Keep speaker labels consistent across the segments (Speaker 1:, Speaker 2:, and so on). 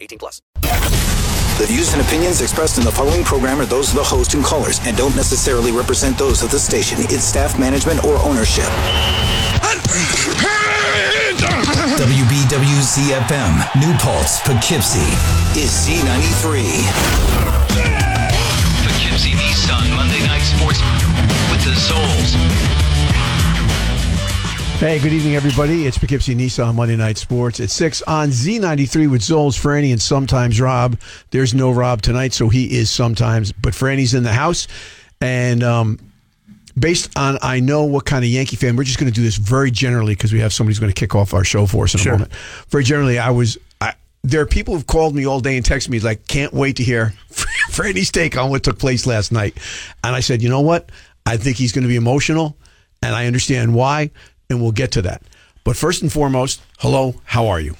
Speaker 1: 18 plus.
Speaker 2: The views and opinions expressed in the following program are those of the host and callers and don't necessarily represent those of the station, its staff, management, or ownership. WBWZ-FM, New Paltz, Poughkeepsie, is Z93.
Speaker 3: Poughkeepsie Nissan Monday Night Sports with the Zoles.
Speaker 4: Hey, good evening, everybody. It's Poughkeepsie Nissan Monday Night Sports at 6 on Z93 with Zoles, Franny, and sometimes Rob. There's no Rob tonight, so he is sometimes, but Franny's in the house. And um, based on I know what kind of Yankee fan, we're just going to do this very generally because we have somebody who's going to kick off our show for us in a moment. Very generally, I was. I, there are people who've called me all day and texted me like, "Can't wait to hear Franny's take on what took place last night." And I said, "You know what? I think he's going to be emotional, and I understand why, and we'll get to that." But first and foremost, hello, how are you?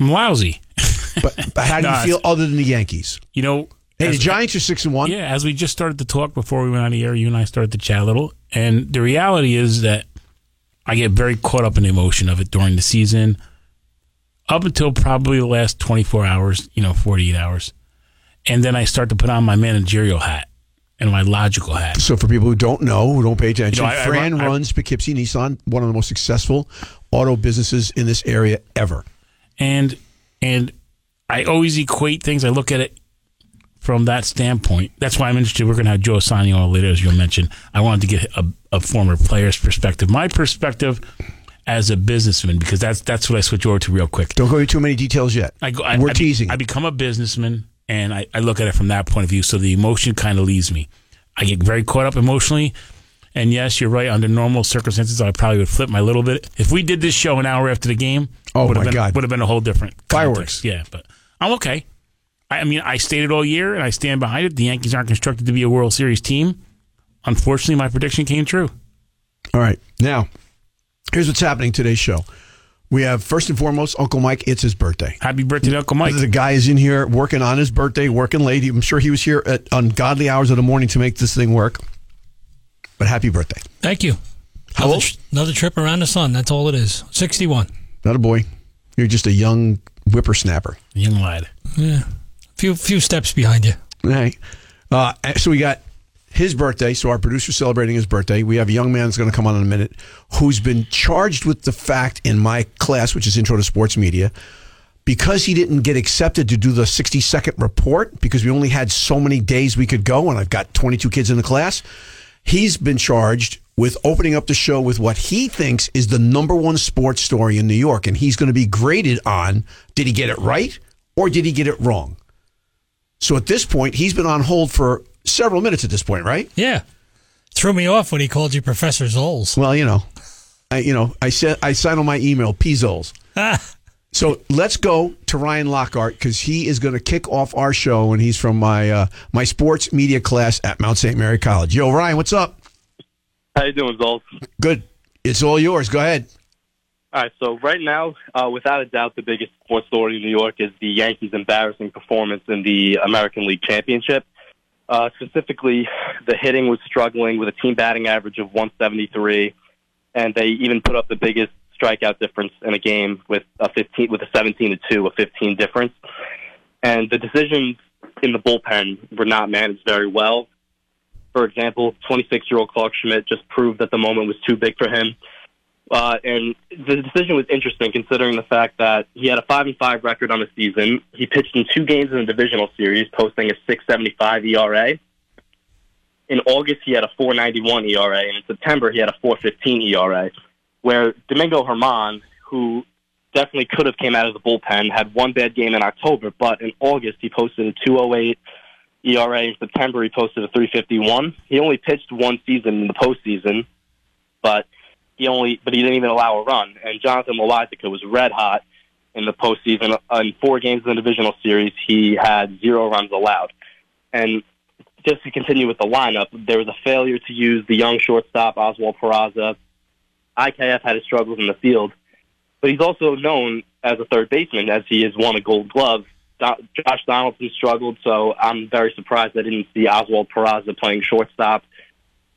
Speaker 5: I'm lousy.
Speaker 4: But, but how do you feel other than the Yankees?
Speaker 5: You know,
Speaker 4: Hey, the Giants are six and one.
Speaker 5: Yeah, as we just started to talk before we went on the air, you and I started to chat a little, and the reality is that I get very caught up in the emotion of it during the season, up until probably the last 24 hours, you know, 48 hours, and then I start to put on my managerial hat and my logical hat.
Speaker 4: So for people who don't know, who don't pay attention,
Speaker 5: You know, I- I
Speaker 4: Fran
Speaker 5: run- I-
Speaker 4: runs Poughkeepsie Nissan, one of the most successful auto businesses in this area ever.
Speaker 5: and and I always equate things. I look at it from that standpoint. That's why I'm interested. We're going to have Joe Ausanio on later, as you mentioned. I wanted to get a, a former player's perspective, my perspective as a businessman, because that's that's what I switch over to real quick.
Speaker 4: Don't go into too many details yet.
Speaker 5: I go, I,
Speaker 4: We're
Speaker 5: I be-
Speaker 4: teasing.
Speaker 5: I become a businessman, and I, I look at it from that point of view. So the emotion kind of leaves me. I get very caught up emotionally. And yes, you're right. Under normal circumstances, I probably would flip my little bit. If we did this show an hour after the game,
Speaker 4: Oh,
Speaker 5: would
Speaker 4: my
Speaker 5: have been,
Speaker 4: God.
Speaker 5: would have been a whole different
Speaker 4: Fireworks.
Speaker 5: context. Yeah, but I'm okay. I, I mean, I stated all year, and I stand behind it. The Yankees aren't constructed to be a World Series team. Unfortunately, my prediction came true.
Speaker 4: All right. Now, here's what's happening today's show. We have first and foremost Uncle Mike. It's his birthday.
Speaker 5: Happy birthday, to Uncle Mike.
Speaker 4: The guy is in here working on his birthday, working late. I'm sure he was here at ungodly hours of the morning to make this thing work. But happy birthday.
Speaker 6: Thank you.
Speaker 4: How
Speaker 6: Another,
Speaker 4: old?
Speaker 6: tr- another trip around the sun. That's all it is. 61.
Speaker 4: Not a boy. You're just a young whippersnapper.
Speaker 5: Young lad.
Speaker 6: Yeah. Few few steps behind you.
Speaker 4: All right. Uh, so we got his birthday. So our producer's celebrating his birthday. We have a young man that's going to come on in a minute who's been charged with the fact in my class, which is Intro to Sports Media, because he didn't get accepted to do the 60 second report because we only had so many days we could go, and I've got 22 kids in the class. He's been charged with opening up the show with what he thinks is the number one sports story in New York, and he's going to be graded on did he get it right or did he get it wrong? So at this point, he's been on hold for several minutes at this point, right?
Speaker 6: Yeah. Threw me off when he called you Professor Zoles.
Speaker 4: Well, you know, I you know, I said I signed on my email Pizzols.
Speaker 6: Ah,
Speaker 4: So let's go to Ryan Lockhart because he is going to kick off our show, and he's from my uh, my sports media class at Mount St. Mary College. Yo, Ryan, what's up?
Speaker 7: How you doing, Zolf?
Speaker 4: Good. It's all yours. Go ahead.
Speaker 7: All right, so right now, uh, without a doubt, the biggest sports story in New York is the Yankees' embarrassing performance in the American League Championship. Uh, specifically, the hitting was struggling with a team batting average of 173, and they even put up the biggest strikeout difference in a game with a 15 with a 17 to 2, a 15 difference. And the decisions in the bullpen were not managed very well. For example, 26 year old Clarke Schmidt just proved that the moment was too big for him. Uh, and the decision was interesting considering the fact that he had a five and five record on the season. He pitched in two games in the divisional series, posting a 6.75 ERA. In August, he had a 4.91 ERA, and in September, he had a 4.15 ERA. Where Domingo Germán, who definitely could have came out of the bullpen, had one bad game in October, but in August he posted a 2.08 ERA. In September, he posted a 3.51. He only pitched one season in the postseason, but he only but he didn't even allow a run. And Jonathan Loáisiga was red hot in the postseason. In four games in the divisional series, he had zero runs allowed. And just to continue with the lineup, there was a failure to use the young shortstop Oswald Peraza. IKF had his struggles in the field, but he's also known as a third baseman, as he has won a Gold Glove. Josh Donaldson struggled, so I'm very surprised I didn't see Oswald Peraza playing shortstop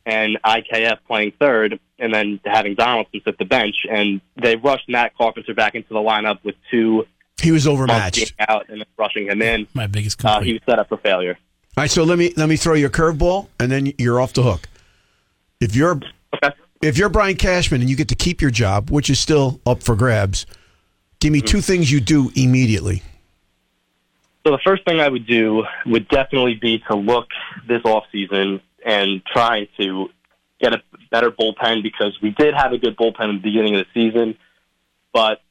Speaker 7: and IKF playing third, and then having Donaldson sit the bench. And they rushed Matt Carpenter back into the lineup with two
Speaker 4: He was overmatched.
Speaker 7: out and then rushing him in.
Speaker 5: My biggest
Speaker 7: Uh, he was set up for failure.
Speaker 4: All right, so let me let me throw you a curveball, and then you're off the hook. If you're
Speaker 7: Okay.
Speaker 4: if you're Brian Cashman and you get to keep your job, which is still up for grabs, give me two things you do immediately.
Speaker 7: So the first thing I would do would definitely be to look this off season and trying to get a better bullpen because we did have a good bullpen at the beginning of the season, but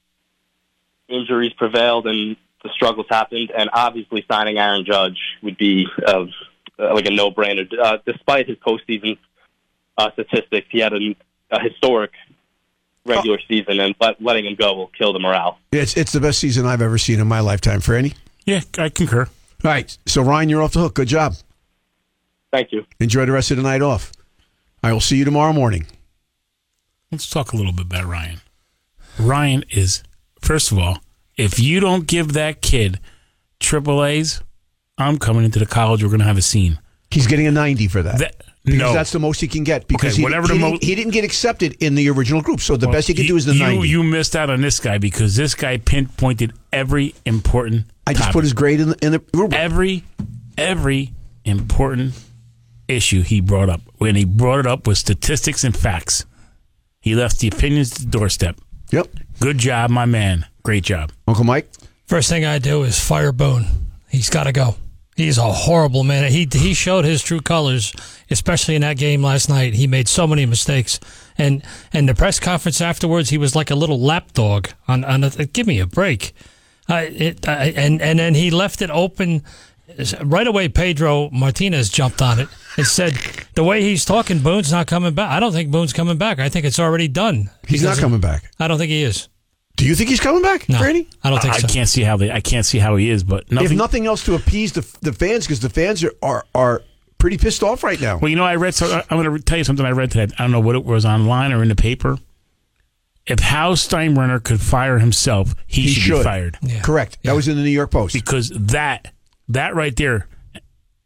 Speaker 7: injuries prevailed and the struggles happened. And obviously, signing Aaron Judge would be uh, like a no-brainer. Uh, despite his postseason uh, statistics, he had a, a historic regular season, and let, letting him go will kill the morale.
Speaker 4: It's it's the best season I've ever seen in my lifetime, Franny.
Speaker 5: yeah, I concur.
Speaker 4: All right, so Ryan, you're off the hook. Good job.
Speaker 7: Thank you.
Speaker 4: Enjoy the rest of the night off. I will see you tomorrow morning.
Speaker 5: Let's talk a little bit about Ryan. Ryan is, first of all, if you don't give that kid triple A's, I'm coming into the college. We're going to have a scene.
Speaker 4: He's getting a 90 for that.
Speaker 5: That,
Speaker 4: because
Speaker 5: no,
Speaker 4: that's the most he can get. Because
Speaker 5: Okay,
Speaker 4: he,
Speaker 5: whatever
Speaker 4: he,
Speaker 5: the
Speaker 4: didn't,
Speaker 5: mo-
Speaker 4: he didn't get accepted in the original group. So the best he can do is the
Speaker 5: you,
Speaker 4: 90.
Speaker 5: You missed out on this guy because this guy pinpointed every important.
Speaker 4: I just put his grade in the, in the rubric.
Speaker 5: every every important issue he brought up. When he brought it up with statistics and facts, he left the opinions at the doorstep.
Speaker 4: Yep.
Speaker 5: Good job, my man. Great job.
Speaker 4: Uncle Mike?
Speaker 6: First thing I do is fire Boone. He's got to go. He's a horrible man. He he showed his true colors, especially in that game last night. He made so many mistakes, and and the press conference afterwards, he was like a little lapdog. On on a, give me a break. I it I, and and then he left it open. Right away, Pedro Martinez jumped on it and said, "The way he's talking, Boone's not coming back. I don't think Boone's coming back. I think it's already done.
Speaker 4: He's not coming back.
Speaker 6: I don't think he is.
Speaker 4: Do you think he's coming back,
Speaker 6: No,
Speaker 4: Franny?
Speaker 6: I don't think
Speaker 5: I
Speaker 6: so.
Speaker 5: can't see how they. I can't see how he is, but nothing.
Speaker 4: If nothing else to appease the the fans, because the fans are, are are pretty pissed off right now.
Speaker 5: Well, you know, I read. So uh, I'm going to tell you something I read today. I don't know what it was online or in the paper. If Hal Steinbrenner could fire himself, he,
Speaker 4: He
Speaker 5: should,
Speaker 4: should.
Speaker 5: be fired
Speaker 6: Yeah.
Speaker 4: Correct. That was in the New York Post.
Speaker 5: because that that right there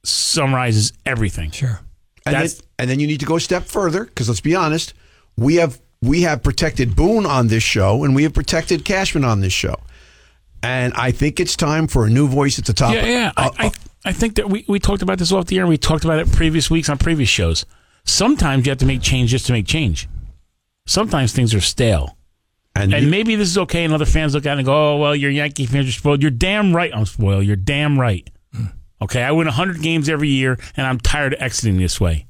Speaker 5: summarizes everything.
Speaker 6: Sure.
Speaker 4: And then, and then you need to go a step further because let's be honest, we have we have protected Boone on this show and we have protected Cashman on this show, and I think it's time for a new voice at the top.
Speaker 5: Yeah, yeah.
Speaker 4: Uh,
Speaker 5: I, I, I think that we, we talked about this off the air and we talked about it previous weeks on previous shows. Sometimes you have to make change just to make change. Sometimes things are stale.
Speaker 4: and
Speaker 5: And
Speaker 4: you-
Speaker 5: maybe this is okay, and other fans look at it and go, oh, well, you're Yankee fans are spoiled. You're damn right I'm spoiled. You're damn right. Okay, I win 100 games every year, and I'm tired of exiting this way.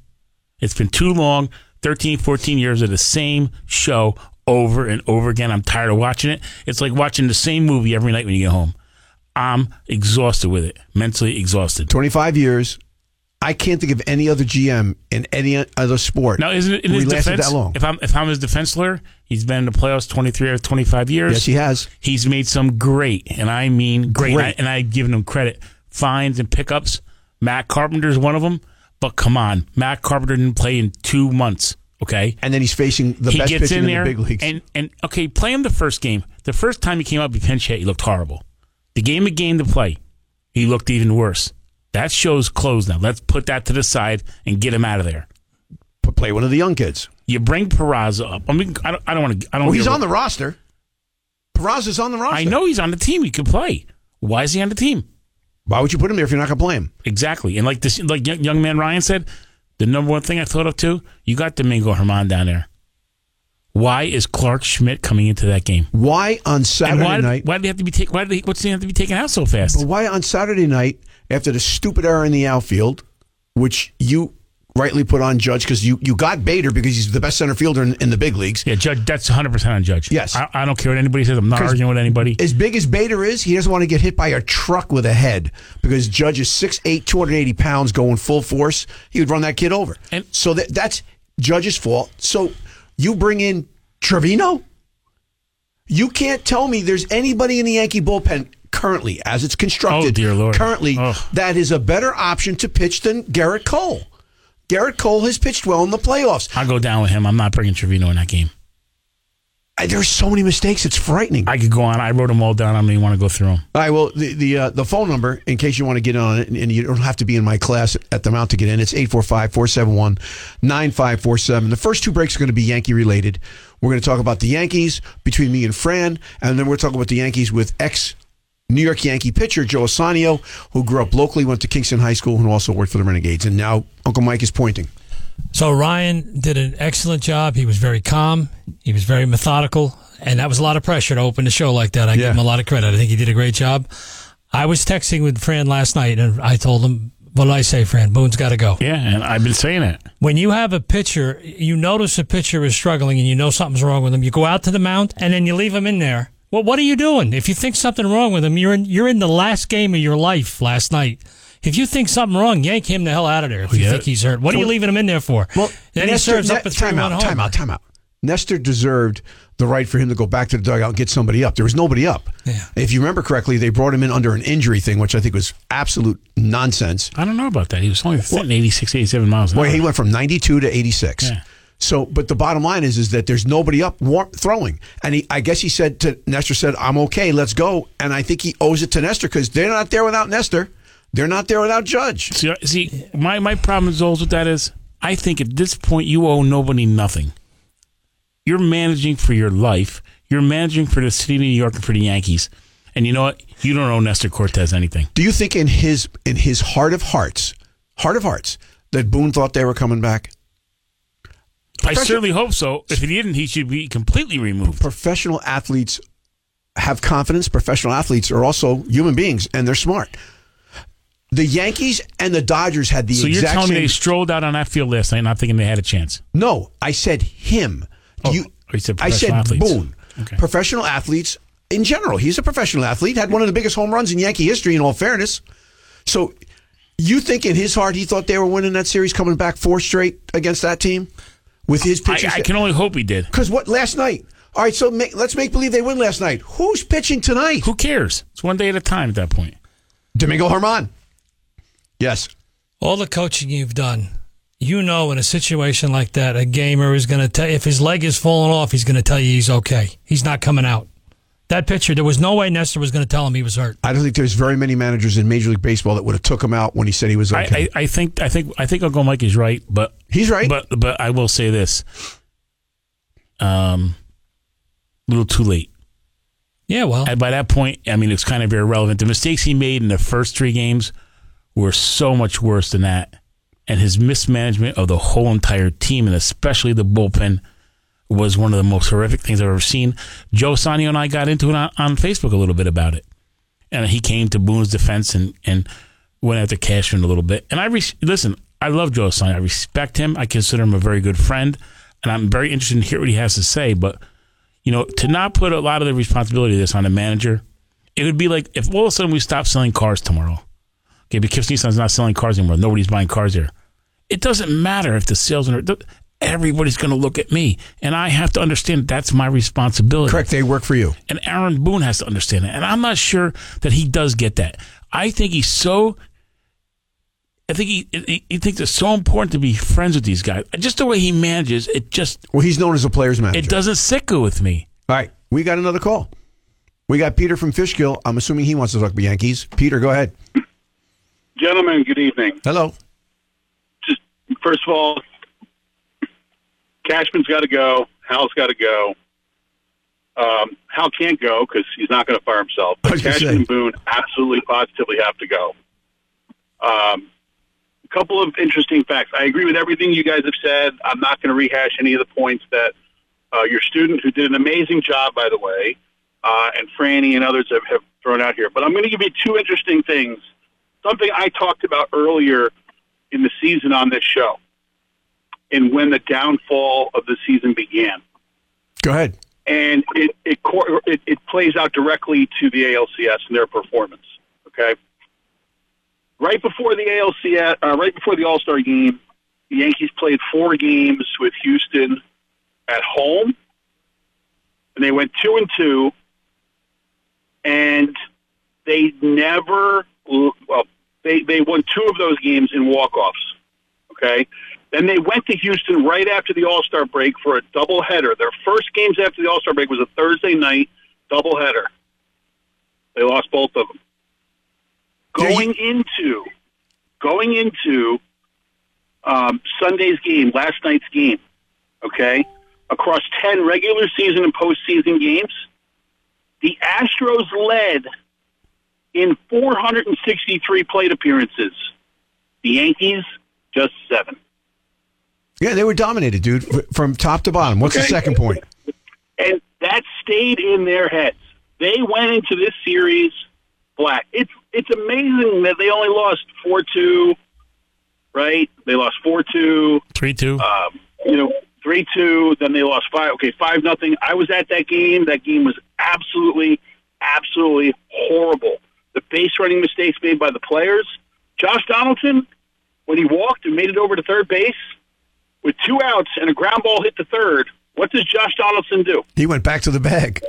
Speaker 5: It's been too long 13, 14 years of the same show over and over again. I'm tired of watching it. It's like watching the same movie every night when you get home. I'm exhausted with it, mentally exhausted.
Speaker 4: 25 years. I can't think of any other GM in any other sport.
Speaker 5: Now, isn't it in his defense?
Speaker 4: that long?
Speaker 5: If I'm if I'm his defense lawyer, he's been in the playoffs 23 or 25 years.
Speaker 4: Yes, he has.
Speaker 5: He's made some great, and I mean great,
Speaker 4: Great.
Speaker 5: And, I, and I've given him credit. Fines and pickups. Matt Carpenter's one of them. But come on, Matt Carpenter didn't play in two months. Okay,
Speaker 4: And then he's facing the
Speaker 5: he
Speaker 4: best
Speaker 5: gets
Speaker 4: pitching
Speaker 5: in
Speaker 4: in,
Speaker 5: there
Speaker 4: the big leagues.
Speaker 5: and and okay, play him the first game. The first time he came up, he pinch hit. He looked horrible. The game of game to play, he looked even worse. That show's closed now. Let's put that to the side and get him out of there.
Speaker 4: Play one of the young kids.
Speaker 5: You bring Peraza up. I mean, I don't, I don't want to. I don't.
Speaker 4: Well, he's on the roster. Peraza's on the roster.
Speaker 5: I know he's on the team. He can play. Why is he on the team?
Speaker 4: Why would you put him there if you're not going to play him?
Speaker 5: Exactly. And like this, like young, man Ryan said, the number one thing I thought of too, you got Domingo Germán down there. Why is Clarke Schmidt coming into that game?
Speaker 4: Why on Saturday
Speaker 5: why,
Speaker 4: night?
Speaker 5: why did he have to be taken? Why did he, what's he have to be taken out so fast?
Speaker 4: But why on Saturday night after the stupid error in the outfield, which you rightly put on Judge because you, you got Bader because he's the best center fielder in, in the big leagues.
Speaker 5: Yeah, Judge. That's 100 percent on Judge.
Speaker 4: Yes.
Speaker 5: I, I don't care what anybody says. I'm not arguing with anybody.
Speaker 4: As big as Bader is, he doesn't want to get hit by a truck with a head because Judge is 6'8", 280 pounds going full force. He would run that kid over.
Speaker 5: And-
Speaker 4: so that that's Judge's fault. So you bring in Trevino? You can't tell me there's anybody in the Yankee bullpen currently, as it's constructed,
Speaker 5: Oh, dear Lord.
Speaker 4: currently, that is a better option to pitch than Gerrit Cole. Gerrit Cole has pitched well in the playoffs.
Speaker 5: I'll go down with him. I'm not bringing Trevino in that game.
Speaker 4: Uh, There's so many mistakes; it's frightening.
Speaker 5: I could go on. I wrote them all down. I don't even want to go through them.
Speaker 4: All right. Well, the the, uh, the phone number, in case you want to get on it, and, and you don't have to be in my class at the Mount to get in, it's 845-471-9547. The first two breaks are going to be Yankee related. We're going to talk about the Yankees between me and Fran, and then we're talking about the Yankees with ex New York Yankee pitcher Joe Ausanio, who grew up locally, went to Kingston High School, and also worked for the Renegades. And now Uncle Mike is pointing.
Speaker 6: So Ryan did an excellent job. He was very calm. He was very methodical, and that was a lot of pressure to open the show like that. I
Speaker 4: Yeah.
Speaker 6: give him a lot of credit. I think he did a great job. I was texting with Fran last night, and I told him, "What did I say, Fran? Boone's got to go."
Speaker 5: Yeah, and I've been saying it.
Speaker 6: When you have a pitcher, you notice a pitcher is struggling, and you know something's wrong with him. You go out to the mound, and then you leave him in there. Well, what are you doing? If you think something wrong with him, you're in you're in the last game of your life last night. If you think something wrong, yank him the hell out of there. If oh, you
Speaker 5: yeah.
Speaker 6: think he's hurt, what are you leaving him in there for?
Speaker 4: Well,
Speaker 6: then he serves
Speaker 4: Ne-
Speaker 6: up a three
Speaker 4: time
Speaker 6: one
Speaker 4: out,
Speaker 6: home.
Speaker 4: time out, time out. Nestor deserved the right for him to go back to the dugout and get somebody up. There was nobody up.
Speaker 6: Yeah.
Speaker 4: If you remember correctly, they brought him in under an injury thing, which I think was absolute nonsense.
Speaker 5: I don't know about that. He was only sitting 86, 87 miles an
Speaker 4: Boy,
Speaker 5: hour.
Speaker 4: he went from 92 to 86.
Speaker 5: Yeah.
Speaker 4: So, but the bottom line is, is that there's nobody up war- throwing, and he, I guess he said to Nestor, said, "I'm okay, let's go." And I think he owes it to Nestor because they're not there without Nestor. They're not there without Judge.
Speaker 5: See, uh, see, my, my problem is always with that is I think at this point you owe nobody nothing. You're managing for your life. You're managing for the city of New York and for the Yankees. And you know what? You don't owe Nestor Cortes anything.
Speaker 4: Do you think in his in his heart of hearts, heart of hearts, that Boone thought they were coming back?
Speaker 5: I certainly hope so. If he didn't, he should be completely removed.
Speaker 4: professional athletes have confidence. Professional athletes are also human beings, and they're smart. The Yankees and the Dodgers had the
Speaker 5: So you're telling me
Speaker 4: same.
Speaker 5: they strolled out on that field last night not thinking they had a chance?
Speaker 4: no, I said him. Do
Speaker 5: oh,
Speaker 4: oh,
Speaker 5: you, said
Speaker 4: I said
Speaker 5: professional athletes.
Speaker 4: Boone.
Speaker 5: Okay.
Speaker 4: Professional athletes in general. He's a professional athlete. Had one of the biggest home runs in Yankee history. In all fairness, so you think in his heart he thought they were winning that series, coming back four straight against that team with his
Speaker 5: I,
Speaker 4: pitching.
Speaker 5: I can only hope he did.
Speaker 4: Because what last night? All right, so make, let's make believe they win last night. Who's pitching tonight?
Speaker 5: Who cares? It's one day at a time at that point.
Speaker 4: Domingo Germán. Yes.
Speaker 6: all the coaching you've done, you know, in a situation like that, a gamer is going to tell if his leg is falling off, he's going to tell you he's okay. He's not coming out. That pitcher, there was no way Nestor was going to tell him he was hurt.
Speaker 4: I don't think there's very many managers in Major League Baseball that would have took him out when he said he was okay.
Speaker 5: I, I, I think I think I think Uncle Mike is right, but
Speaker 4: He's right.
Speaker 5: But but I will say this, um, a little too late.
Speaker 6: Yeah, well,
Speaker 5: And by that point, I mean it's kind of irrelevant. The mistakes he made in the first three games were so much worse than that, and his mismanagement of the whole entire team and especially the bullpen was one of the most horrific things I've ever seen. Joe Ausanio and I got into it on, on Facebook a little bit about it, and he came to Boone's defense and and went after Cashman a little bit. And I res- listen, I love Joe Ausanio. I respect him. I consider him a very good friend, and I'm very interested in hear what he has to say. But you know, to not put a lot of the responsibility of this on the manager, it would be like if all of a sudden we stop selling cars tomorrow. Okay, because Nissan's not selling cars anymore. Nobody's buying cars there. It doesn't matter if the sales are. Everybody's going to look at me, and I have to understand that's my responsibility.
Speaker 4: Correct. They work for you.
Speaker 5: And Aaron Boone has to understand it. And I'm not sure that he does get that. I think he's so. I think he, he he thinks it's so important to be friends with these guys. Just the way he manages, it just
Speaker 4: Well, he's known as a player's manager.
Speaker 5: it doesn't sit good with me.
Speaker 4: All right. We got another call. We got Peter from Fishkill. I'm assuming he wants to talk about Yankees. Peter, go ahead.
Speaker 8: Gentlemen, good evening.
Speaker 4: Hello.
Speaker 8: Just first of all, Cashman's got to go. Hal's got to go. Um, Hal can't go because he's not going to fire himself. But Cashman and Boone absolutely, positively have to go. Um, a couple of interesting facts. I agree with everything you guys have said. I'm not going to rehash any of the points that uh, your student, who did an amazing job, by the way, uh, and Franny and others have, have thrown out here. But I'm going to give you two interesting things. Something I talked about earlier in the season on this show, and when the downfall of the season began
Speaker 4: Go ahead.
Speaker 8: and it it, it it plays out directly to the ALCS and their performance. Okay, right before the ALCS, uh, right before the All Star game, the Yankees played four games with Houston at home, and they went two and two, and they never well they they won two of those games in walk offs. Okay, then they went to Houston right after the All Star break for a doubleheader. Their first games after the All Star break was a Thursday night doubleheader. They lost both of them. Going into going into um, Sunday's game, last night's game, okay, across 10 regular season and postseason games, the Astros led in 463 plate appearances. The Yankees, just seven.
Speaker 4: Yeah, they were dominated, dude, from top to bottom. What's the second point?
Speaker 8: And that stayed in their heads. They went into this series black. It's it's amazing that they only lost 4 2, right? They lost 4 2.
Speaker 5: 3 2.
Speaker 8: um, you know, three two. Then they lost five. Okay, five nothing. I was at that game. That game was absolutely, absolutely horrible. The base running mistakes made by the players. Josh Donaldson, when he walked and made it over to third base with two outs and a ground ball hit the third. What does Josh Donaldson do?
Speaker 4: He went back to the bag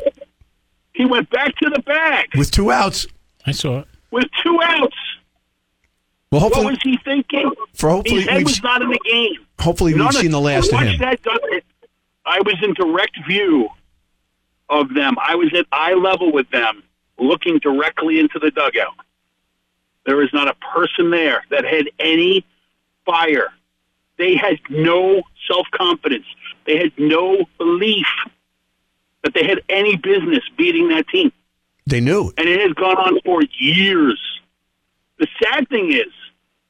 Speaker 8: He went back to the bag
Speaker 4: with two outs.
Speaker 5: I saw it.
Speaker 8: with two outs.
Speaker 4: Well,
Speaker 8: What was he thinking?
Speaker 4: for hopefully
Speaker 8: His head was not in the game.
Speaker 4: hopefully we've
Speaker 8: None
Speaker 4: seen the last of him.
Speaker 8: That, it- I was in direct view of them. I was at eye level with them, looking directly into the dugout. There was not a person there that had any fire. They had no self confidence. They had no belief that they had any business beating that team.
Speaker 4: They knew.
Speaker 8: And it has gone on for years. The sad thing is,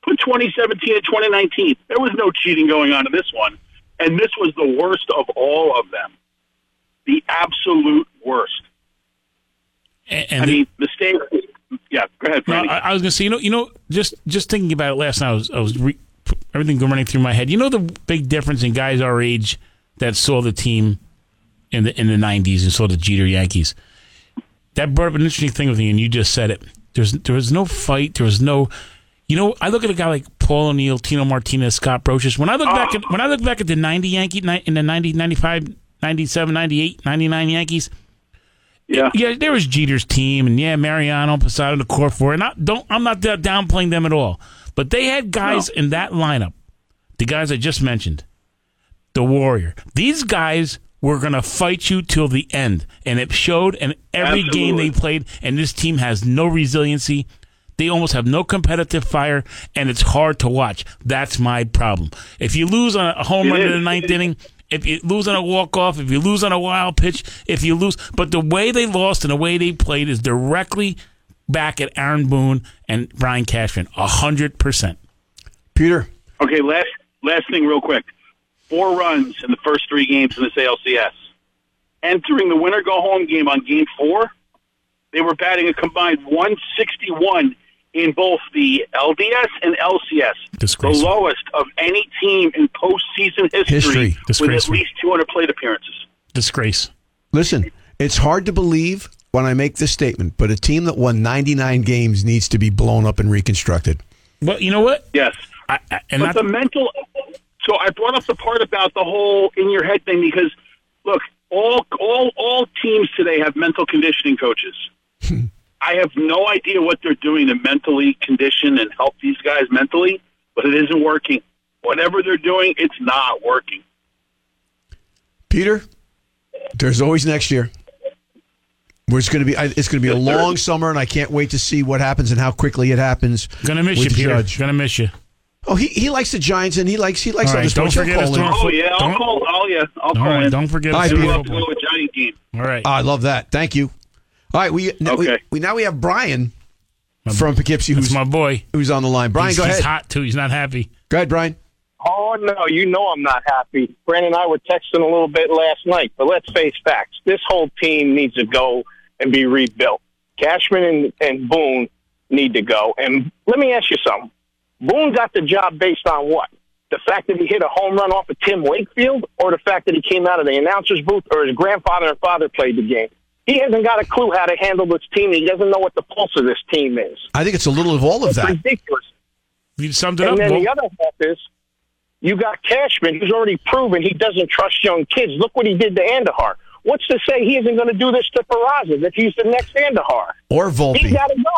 Speaker 8: put 2017 and 2019, there was no cheating going on in this one. And this was the worst of all of them. The absolute worst.
Speaker 5: And, and
Speaker 8: I
Speaker 5: the-
Speaker 8: mean, the state. Yeah, go ahead,
Speaker 5: No, I, I was gonna say, you know, you know, just just thinking about it last night, I was, I was re, everything going running through my head. You know, the big difference in guys our age that saw the team in the in the '90s and saw the Jeter Yankees. That brought up an interesting thing with me, and you just said it. There's there was no fight. There was no. You know, I look at a guy like Paul O'Neill, Tino Martinez, Scott Brosius. When I look oh. back at when I look back at the '90 Yankee in the 90, 95, 97, 98, 99 Yankees,
Speaker 8: yeah.
Speaker 5: yeah, there was Jeter's team, and yeah, Mariano, Posada, the core four. And I don't, I'm not downplaying them at all, but they had guys in that lineup, the guys I just mentioned, the Warrior. These guys were gonna fight you till the end, and it showed. in every game they played, and this team has no resiliency. They almost have no competitive fire, and it's hard to watch. That's my problem. If you lose on a home
Speaker 8: It
Speaker 5: run in the ninth inning, if you lose on a walk off, if you lose on a wild pitch, if you lose, but the way they lost and the way they played is directly back at Aaron Boone and Brian Cashman, a hundred percent.
Speaker 4: Peter,
Speaker 8: Okay, last last thing, real quick. Four runs in the first three games in this ALCS. Entering the winner go home game on game four, they were batting a combined 161 in both the LDS and LCS, the lowest of any team in postseason history,
Speaker 4: History.
Speaker 8: with at least 200 plate appearances.
Speaker 5: Disgrace.
Speaker 4: listen, it's hard to believe when I make this statement, but a team that won 99 games needs to be blown up and reconstructed.
Speaker 5: Well, you know what?
Speaker 8: Yes.
Speaker 5: I, I, and
Speaker 8: but
Speaker 5: not,
Speaker 8: the mental. So I brought up the part about the whole in your head thing because, look, all all all teams today have mental conditioning coaches. I have no idea what they're doing to mentally condition and help these guys mentally, but it isn't working. Whatever they're doing, it's not working.
Speaker 4: Peter, there's always next year. Where it's going to be, it's going to be a long summer, and I can't wait to see what happens and how quickly it happens.
Speaker 5: gonna miss
Speaker 4: with
Speaker 5: you, Peter.
Speaker 4: Judge.
Speaker 5: Gonna miss you.
Speaker 4: Oh, he, he likes the Giants, and he likes he likes
Speaker 5: All
Speaker 4: other
Speaker 5: right, don't
Speaker 4: sports.
Speaker 5: Forget us
Speaker 4: call in.
Speaker 5: tomorrow.
Speaker 8: Oh yeah, I'll
Speaker 5: Don't-
Speaker 8: call. Oh yeah, I'll
Speaker 5: All
Speaker 8: call
Speaker 5: right,
Speaker 8: in.
Speaker 5: don't forget
Speaker 4: All
Speaker 5: us.
Speaker 4: right,
Speaker 8: love to go to a Giant game.
Speaker 5: All right.
Speaker 4: Ah, I love that. Thank you. All right, we, now we,
Speaker 8: Okay.
Speaker 4: we now we have Brian from Poughkeepsie
Speaker 5: That's
Speaker 4: who's
Speaker 5: my boy.
Speaker 4: who's on the line. Brian,
Speaker 5: he's,
Speaker 4: go
Speaker 5: he's hot too. He's not happy.
Speaker 4: Go ahead, Brian.
Speaker 9: Oh no, you know I'm not happy. Brandon and I were texting a little bit last night, but let's face facts. This whole team needs to go and be rebuilt. Cashman and, and Boone need to go. And let me ask you something. Boone got the job based on what? The fact that he hit a home run off of Tim Wakefield, or the fact that he came out of the announcer's booth, or his grandfather and father played the game. He hasn't got a clue how to handle this team. He doesn't know what the pulse of this team is.
Speaker 4: I think it's a little of all of
Speaker 9: It's
Speaker 4: that.
Speaker 9: ridiculous.
Speaker 5: You summed it
Speaker 9: And
Speaker 5: up.
Speaker 9: then
Speaker 5: Bo.
Speaker 9: the other half is you got Cashman, who's already proven he doesn't trust young kids. Look what he did to Andújar. What's to say he isn't going to do this to Peraza if he's the next Andújar?
Speaker 4: Or Volpe.
Speaker 9: He's got to go.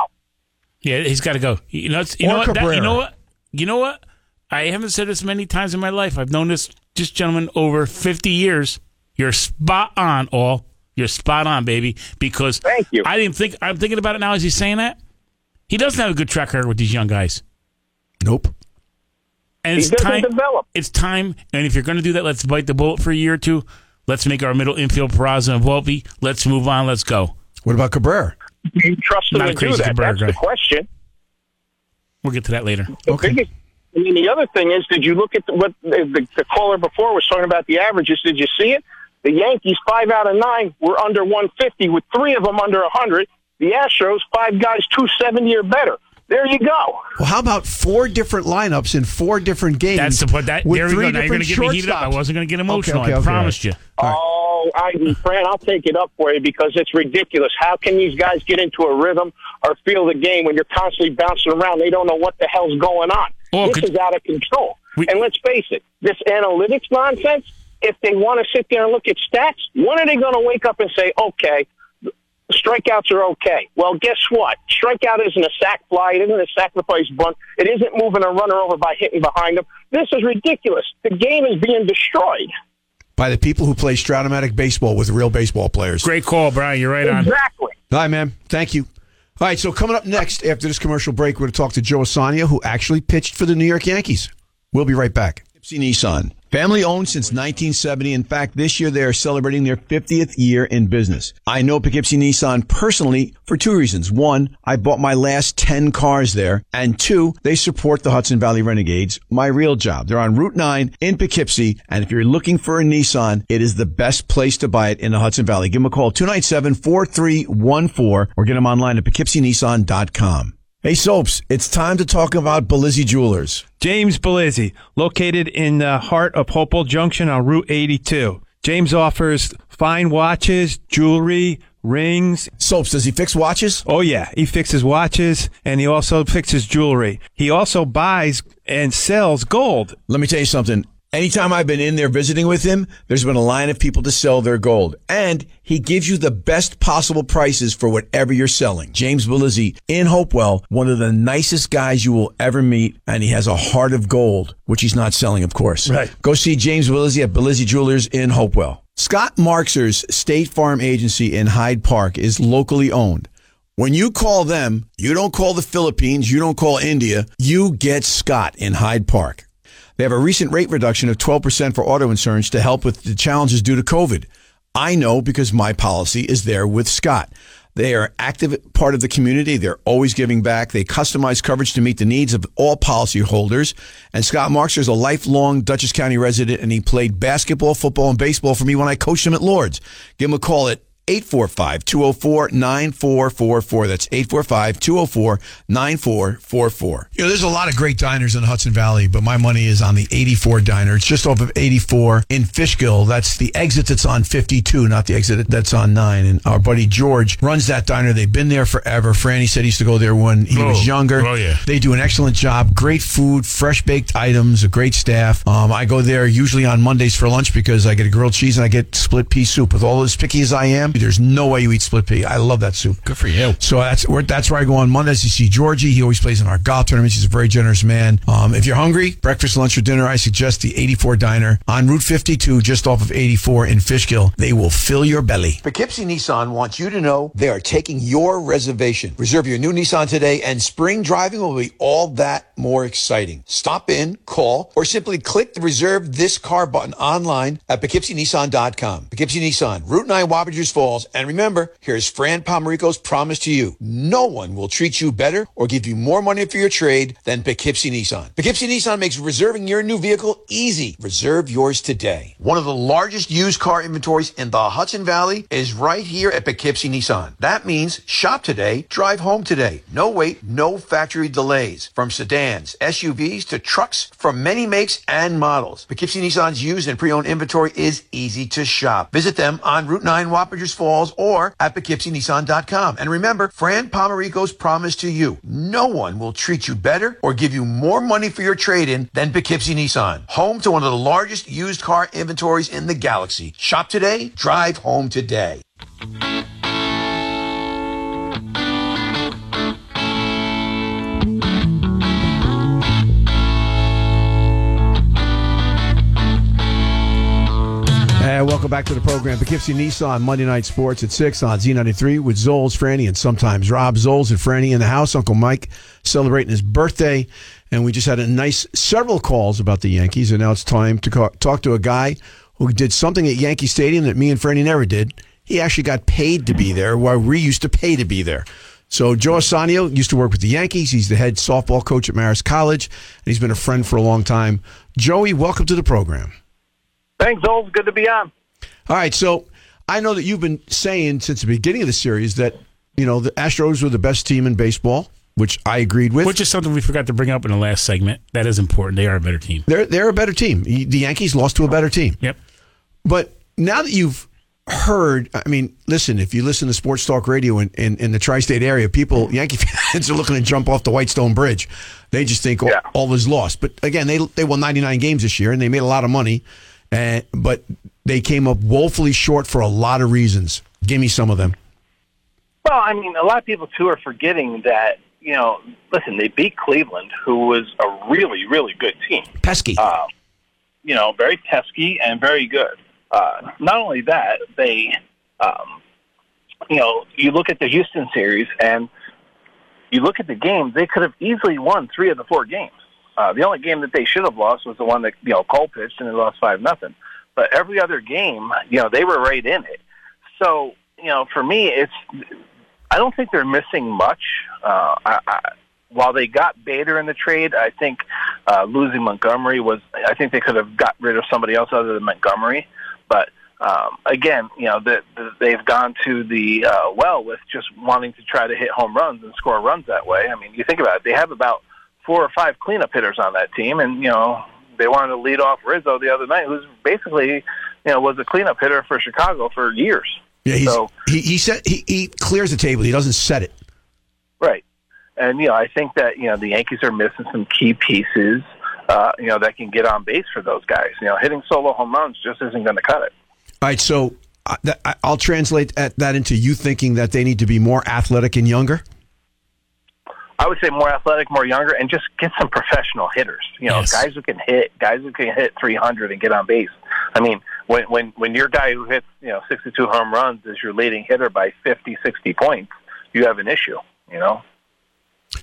Speaker 5: Yeah, he's got to go. You know, it's- you
Speaker 4: Or
Speaker 5: know what? That- you know what? You know what? I haven't said this many times in my life. I've known this this gentleman over fifty years. You're spot on, all. You're spot on, baby. Because
Speaker 9: Thank you.
Speaker 5: I didn't think. I'm thinking about it now as he's saying that. He doesn't have a good track record with these young guys,
Speaker 4: Nope.
Speaker 5: and
Speaker 9: He
Speaker 5: it's
Speaker 9: doesn't
Speaker 5: time.
Speaker 9: develop.
Speaker 5: It's time. And if you're going to do that, let's bite the bullet for a year or two. Let's make our middle infield Peraza and Volpe. Let's move on. Let's go.
Speaker 4: What about Cabrera?
Speaker 9: Do you trust him
Speaker 5: Not a
Speaker 9: to do that?
Speaker 5: Cabrera
Speaker 9: That's
Speaker 5: guy.
Speaker 9: the question.
Speaker 5: We'll get to that later.
Speaker 9: The
Speaker 4: Okay.
Speaker 9: biggest, I mean, the other thing is, did you look at the, what the, the caller before was talking about the averages? Did you see it? The Yankees, five out of nine, were under 150, with three of them under 100. The Astros, five guys, 270 or better. There you go.
Speaker 4: Well, how about four different lineups in four different games?
Speaker 5: That's the point. That
Speaker 4: with
Speaker 5: there we
Speaker 4: three
Speaker 5: go. Now you're going to
Speaker 4: different
Speaker 5: get me heated up. I wasn't going to get emotional.
Speaker 4: okay,
Speaker 5: I
Speaker 4: okay,
Speaker 5: promised
Speaker 4: all
Speaker 5: you.
Speaker 9: Oh, I, Fran, I'll take it up for you because it's ridiculous. How can these guys get into a rhythm or feel the game when you're constantly bouncing around? They don't know what the hell's going on.
Speaker 5: Oh,
Speaker 9: this
Speaker 5: could-
Speaker 9: is out of control.
Speaker 5: We-
Speaker 9: and let's face it, this analytics nonsense. If they want to sit there and look at stats, when are they going to wake up and say, "Okay, strikeouts are okay"? Well, guess what? Strikeout isn't a sac fly. It isn't a sacrifice bunt. It isn't moving a runner over by hitting behind them. This is ridiculous. The game is being destroyed.
Speaker 4: By the people who play Strat-O-Matic baseball with real baseball players.
Speaker 5: Great call, Brian. You're right on.
Speaker 9: Exactly.
Speaker 4: All right, man. Thank you. All right, so coming up next after this commercial break, we're going to talk to Joe Ausanio, who actually pitched for the New York Yankees. We'll be right back. Gypsy Nissan. Family owned since 1970. In fact, this year they are celebrating their 50th year in business. I know Poughkeepsie Nissan personally for two reasons. One, I bought my last 10 cars there. And two, they support the Hudson Valley Renegades, my real job. They're on Route 9 in Poughkeepsie. And if you're looking for a Nissan, it is the best place to buy it in the Hudson Valley. Give them a call, 297-4314 or get them online at poughkeepsienissan.com. Hey, Soaps, it's time to talk about Belizzi Jewelers.
Speaker 10: James Belizzi, located in the heart of Hopewell Junction on Route 82. James offers fine watches, jewelry, rings.
Speaker 4: Soaps, does he fix watches?
Speaker 10: Oh, yeah. He fixes watches and he also fixes jewelry. He also buys and sells gold.
Speaker 4: Let me tell you something. Anytime I've been in there visiting with him, there's been a line of people to sell their gold. And he gives you the best possible prices for whatever you're selling. James Belizzi in Hopewell, one of the nicest guys you will ever meet. And he has a heart of gold, which he's not selling, of course.
Speaker 10: Right.
Speaker 4: Go see James Belizzi at Belizzi Jewelers in Hopewell. Scott Marxer's State Farm Agency in Hyde Park is locally owned. When you call them, you don't call the Philippines, you don't call India, you get Scott in Hyde Park. They have a recent rate reduction of 12% for auto insurance to help with the challenges due to COVID. I know because my policy is there with Scott. They are active part of the community. They're always giving back. They customize coverage to meet the needs of all policyholders. And Scott Markser is a lifelong Dutchess County resident, and he played basketball, football, and baseball for me when I coached him at Lourdes. Give him a call at 845-204-9444. That's 845-204-9444. You know, there's a lot of great diners in the Hudson Valley, but my money is on the 84 diner. It's just off of 84 in Fishkill. That's the exit that's on 52, not the exit that's on 9. And our buddy George runs that diner. They've been there forever. Franny said he used to go there when he
Speaker 5: Oh,
Speaker 4: was younger.
Speaker 5: oh, yeah.
Speaker 4: They do an excellent job. Great food, fresh baked items, a great staff. Um, I go there usually on Mondays for lunch because I get a grilled cheese and I get split pea soup. With all as picky as I am, there's no way you eat split pea. I love that soup.
Speaker 5: Good for you.
Speaker 4: So that's where that's where I go on Mondays to see Georgie. He always plays in our golf tournaments. He's a very generous man. Um, if you're hungry, breakfast, lunch, or dinner, I suggest the 84 Diner on Route 52, just off of 84 in Fishkill. They will fill your belly. Poughkeepsie Nissan wants you to know they are taking your reservation. Reserve your new Nissan today, and spring driving will be all that more exciting. Stop in, call, or simply click the Reserve This Car button online at PoughkeepsieNissan.com. Poughkeepsie Nissan, Route 9, Wappingers Falls. And remember, here's Fran Pomerico's promise to you. No one will treat you better or give you more money for your trade than Poughkeepsie Nissan. Poughkeepsie Nissan makes reserving your new vehicle easy. Reserve yours today. One of the largest used car inventories in the Hudson Valley is right here at Poughkeepsie Nissan. That means shop today, drive home today. No wait, no factory delays. From sedans, SUVs to trucks from many makes and models. Poughkeepsie Nissan's used and pre-owned inventory is easy to shop. Visit them on Route 9 Wappingers Falls or at PoughkeepsieNissan.com. And remember, Fran Pomerico's promise to you, no one will treat you better or give you more money for your trade-in than Poughkeepsie Nissan. Home to one of the largest used car inventories in the galaxy. Shop today, drive home today. Welcome back to the program. Poughkeepsie Nissan Monday Night Sports at 6 on Z93 with Zoles, Franny, and sometimes Rob. Zoles and Franny in the house. Uncle Mike celebrating his birthday. And we just had a nice several calls about the Yankees. And now it's time to talk to a guy who did something at Yankee Stadium that me and Franny never did. He actually got paid to be there while we used to pay to be there. So Joe Ausanio used to work with the Yankees. He's the head softball coach at Marist College, and he's been a friend for a long time. Joey, welcome to the program.
Speaker 11: Thanks, Old. Good to be on.
Speaker 4: All right, so I know that you've been saying since the beginning of the series that you know the Astros were the best team in baseball, which I agreed with.
Speaker 5: Which is something we forgot to bring up in the last segment. That is important. They are a better team.
Speaker 4: They're they're a better team. The Yankees lost to a better team.
Speaker 5: Yep.
Speaker 4: But now that you've heard, I mean, listen, if you listen to sports talk radio in, in, in the tri-state area, people, Yankee fans are looking to jump off the Whitestone Bridge. They just think all, all is lost. But again, they they won 99 games this year and they made a lot of money. Uh, but they came up woefully short for a lot of reasons. Give me some of them.
Speaker 11: Well, I mean, a lot of people too are forgetting that you know. Listen, they beat Cleveland, who was a really, really good team.
Speaker 4: Pesky.
Speaker 11: Uh, you know, very pesky and very good. Uh, not only that, they, um, you know, you look at the Houston series and you look at the game. They could have easily won three of the four games. Uh, the only game that they should have lost was the one that you know Cole pitched, and they lost five nothing. But every other game, you know, they were right in it. So you know, for me, it's I don't think they're missing much. Uh, I, I, while they got Bader in the trade, I think uh, losing Montgomery was. I think they could have got rid of somebody else other than Montgomery. But um, again, you know, the, the, they've gone to the uh, well with just wanting to try to hit home runs and score runs that way. I mean, you think about it; they have about four or five cleanup hitters on that team, and you know they wanted to lead off Rizzo the other night, who's basically you know was a cleanup hitter for Chicago for years.
Speaker 4: Yeah,
Speaker 11: So-
Speaker 4: he he said he, he clears the table. He doesn't set it.
Speaker 11: Right. And you know, I think that you know the Yankees are missing some key pieces. Uh, you know that can get on base for those guys. You know, hitting solo home runs just isn't going to cut it.
Speaker 4: All right, so uh, I- I'll translate that into you thinking that they need to be more athletic and younger.
Speaker 11: I would say more athletic, more younger, and just get some professional hitters. You know, guys who can hit, guys who can hit 300 and get on base. I mean, when when when your guy who hits you know 62 home runs is your leading hitter by 50, 60 points, you have an issue. You know.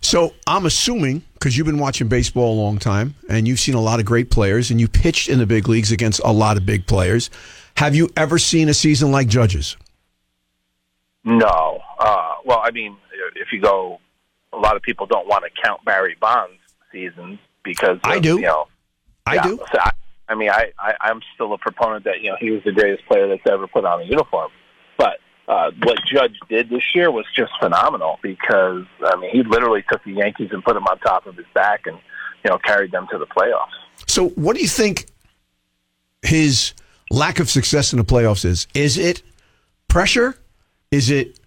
Speaker 4: So I'm assuming because you've been watching baseball a long time and you've seen a lot of great players and you pitched in the big leagues against a lot of big players. Have you ever seen a season like Judges?
Speaker 11: No. Uh, well, I mean, if you go, a lot of people don't want to count Barry Bonds' seasons because
Speaker 4: I do.
Speaker 11: You know,
Speaker 4: I
Speaker 11: yeah,
Speaker 4: do.
Speaker 11: So I, I mean, I, I I'm still a proponent that you know he was the greatest player that's ever put on a uniform. But uh, what Judge did this year was just phenomenal because I mean he literally took the Yankees and put them on top of his back and you know carried them to the playoffs.
Speaker 4: So what do you think his lack of success in the playoffs is? Is it pressure? Is it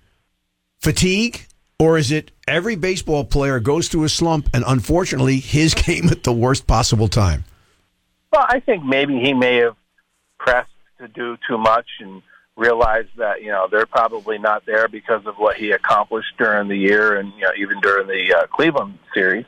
Speaker 4: fatigue? Or is it every baseball player goes through a slump and unfortunately his came at the worst possible time?
Speaker 11: Well, I think maybe he may have pressed to do too much and realized that you know they're probably not there because of what he accomplished during the year and you know even during the uh, Cleveland series.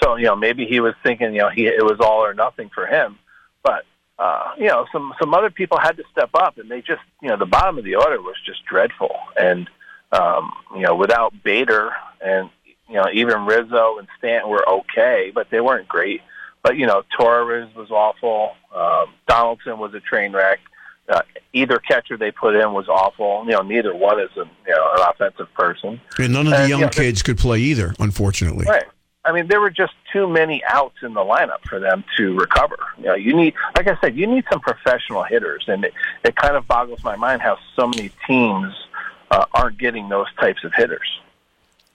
Speaker 11: So you know maybe he was thinking you know he it was all or nothing for him, but uh, you know some some other people had to step up and they just you know the bottom of the order was just dreadful and um, you know without Bader and you know even Rizzo and Stanton were okay, but they weren't great. But you know, Torres was awful. Um, Donaldson was a train wreck. Uh, either catcher they put in was awful. You know, neither one is a, you know an offensive person.
Speaker 4: And none of the
Speaker 11: And,
Speaker 4: young
Speaker 11: yeah,
Speaker 4: kids could play either, unfortunately.
Speaker 11: Right. I mean, there were just too many outs in the lineup for them to recover. You know, you need, like I said, you need some professional hitters, and it, it kind of boggles my mind how so many teams uh, aren't getting those types of hitters.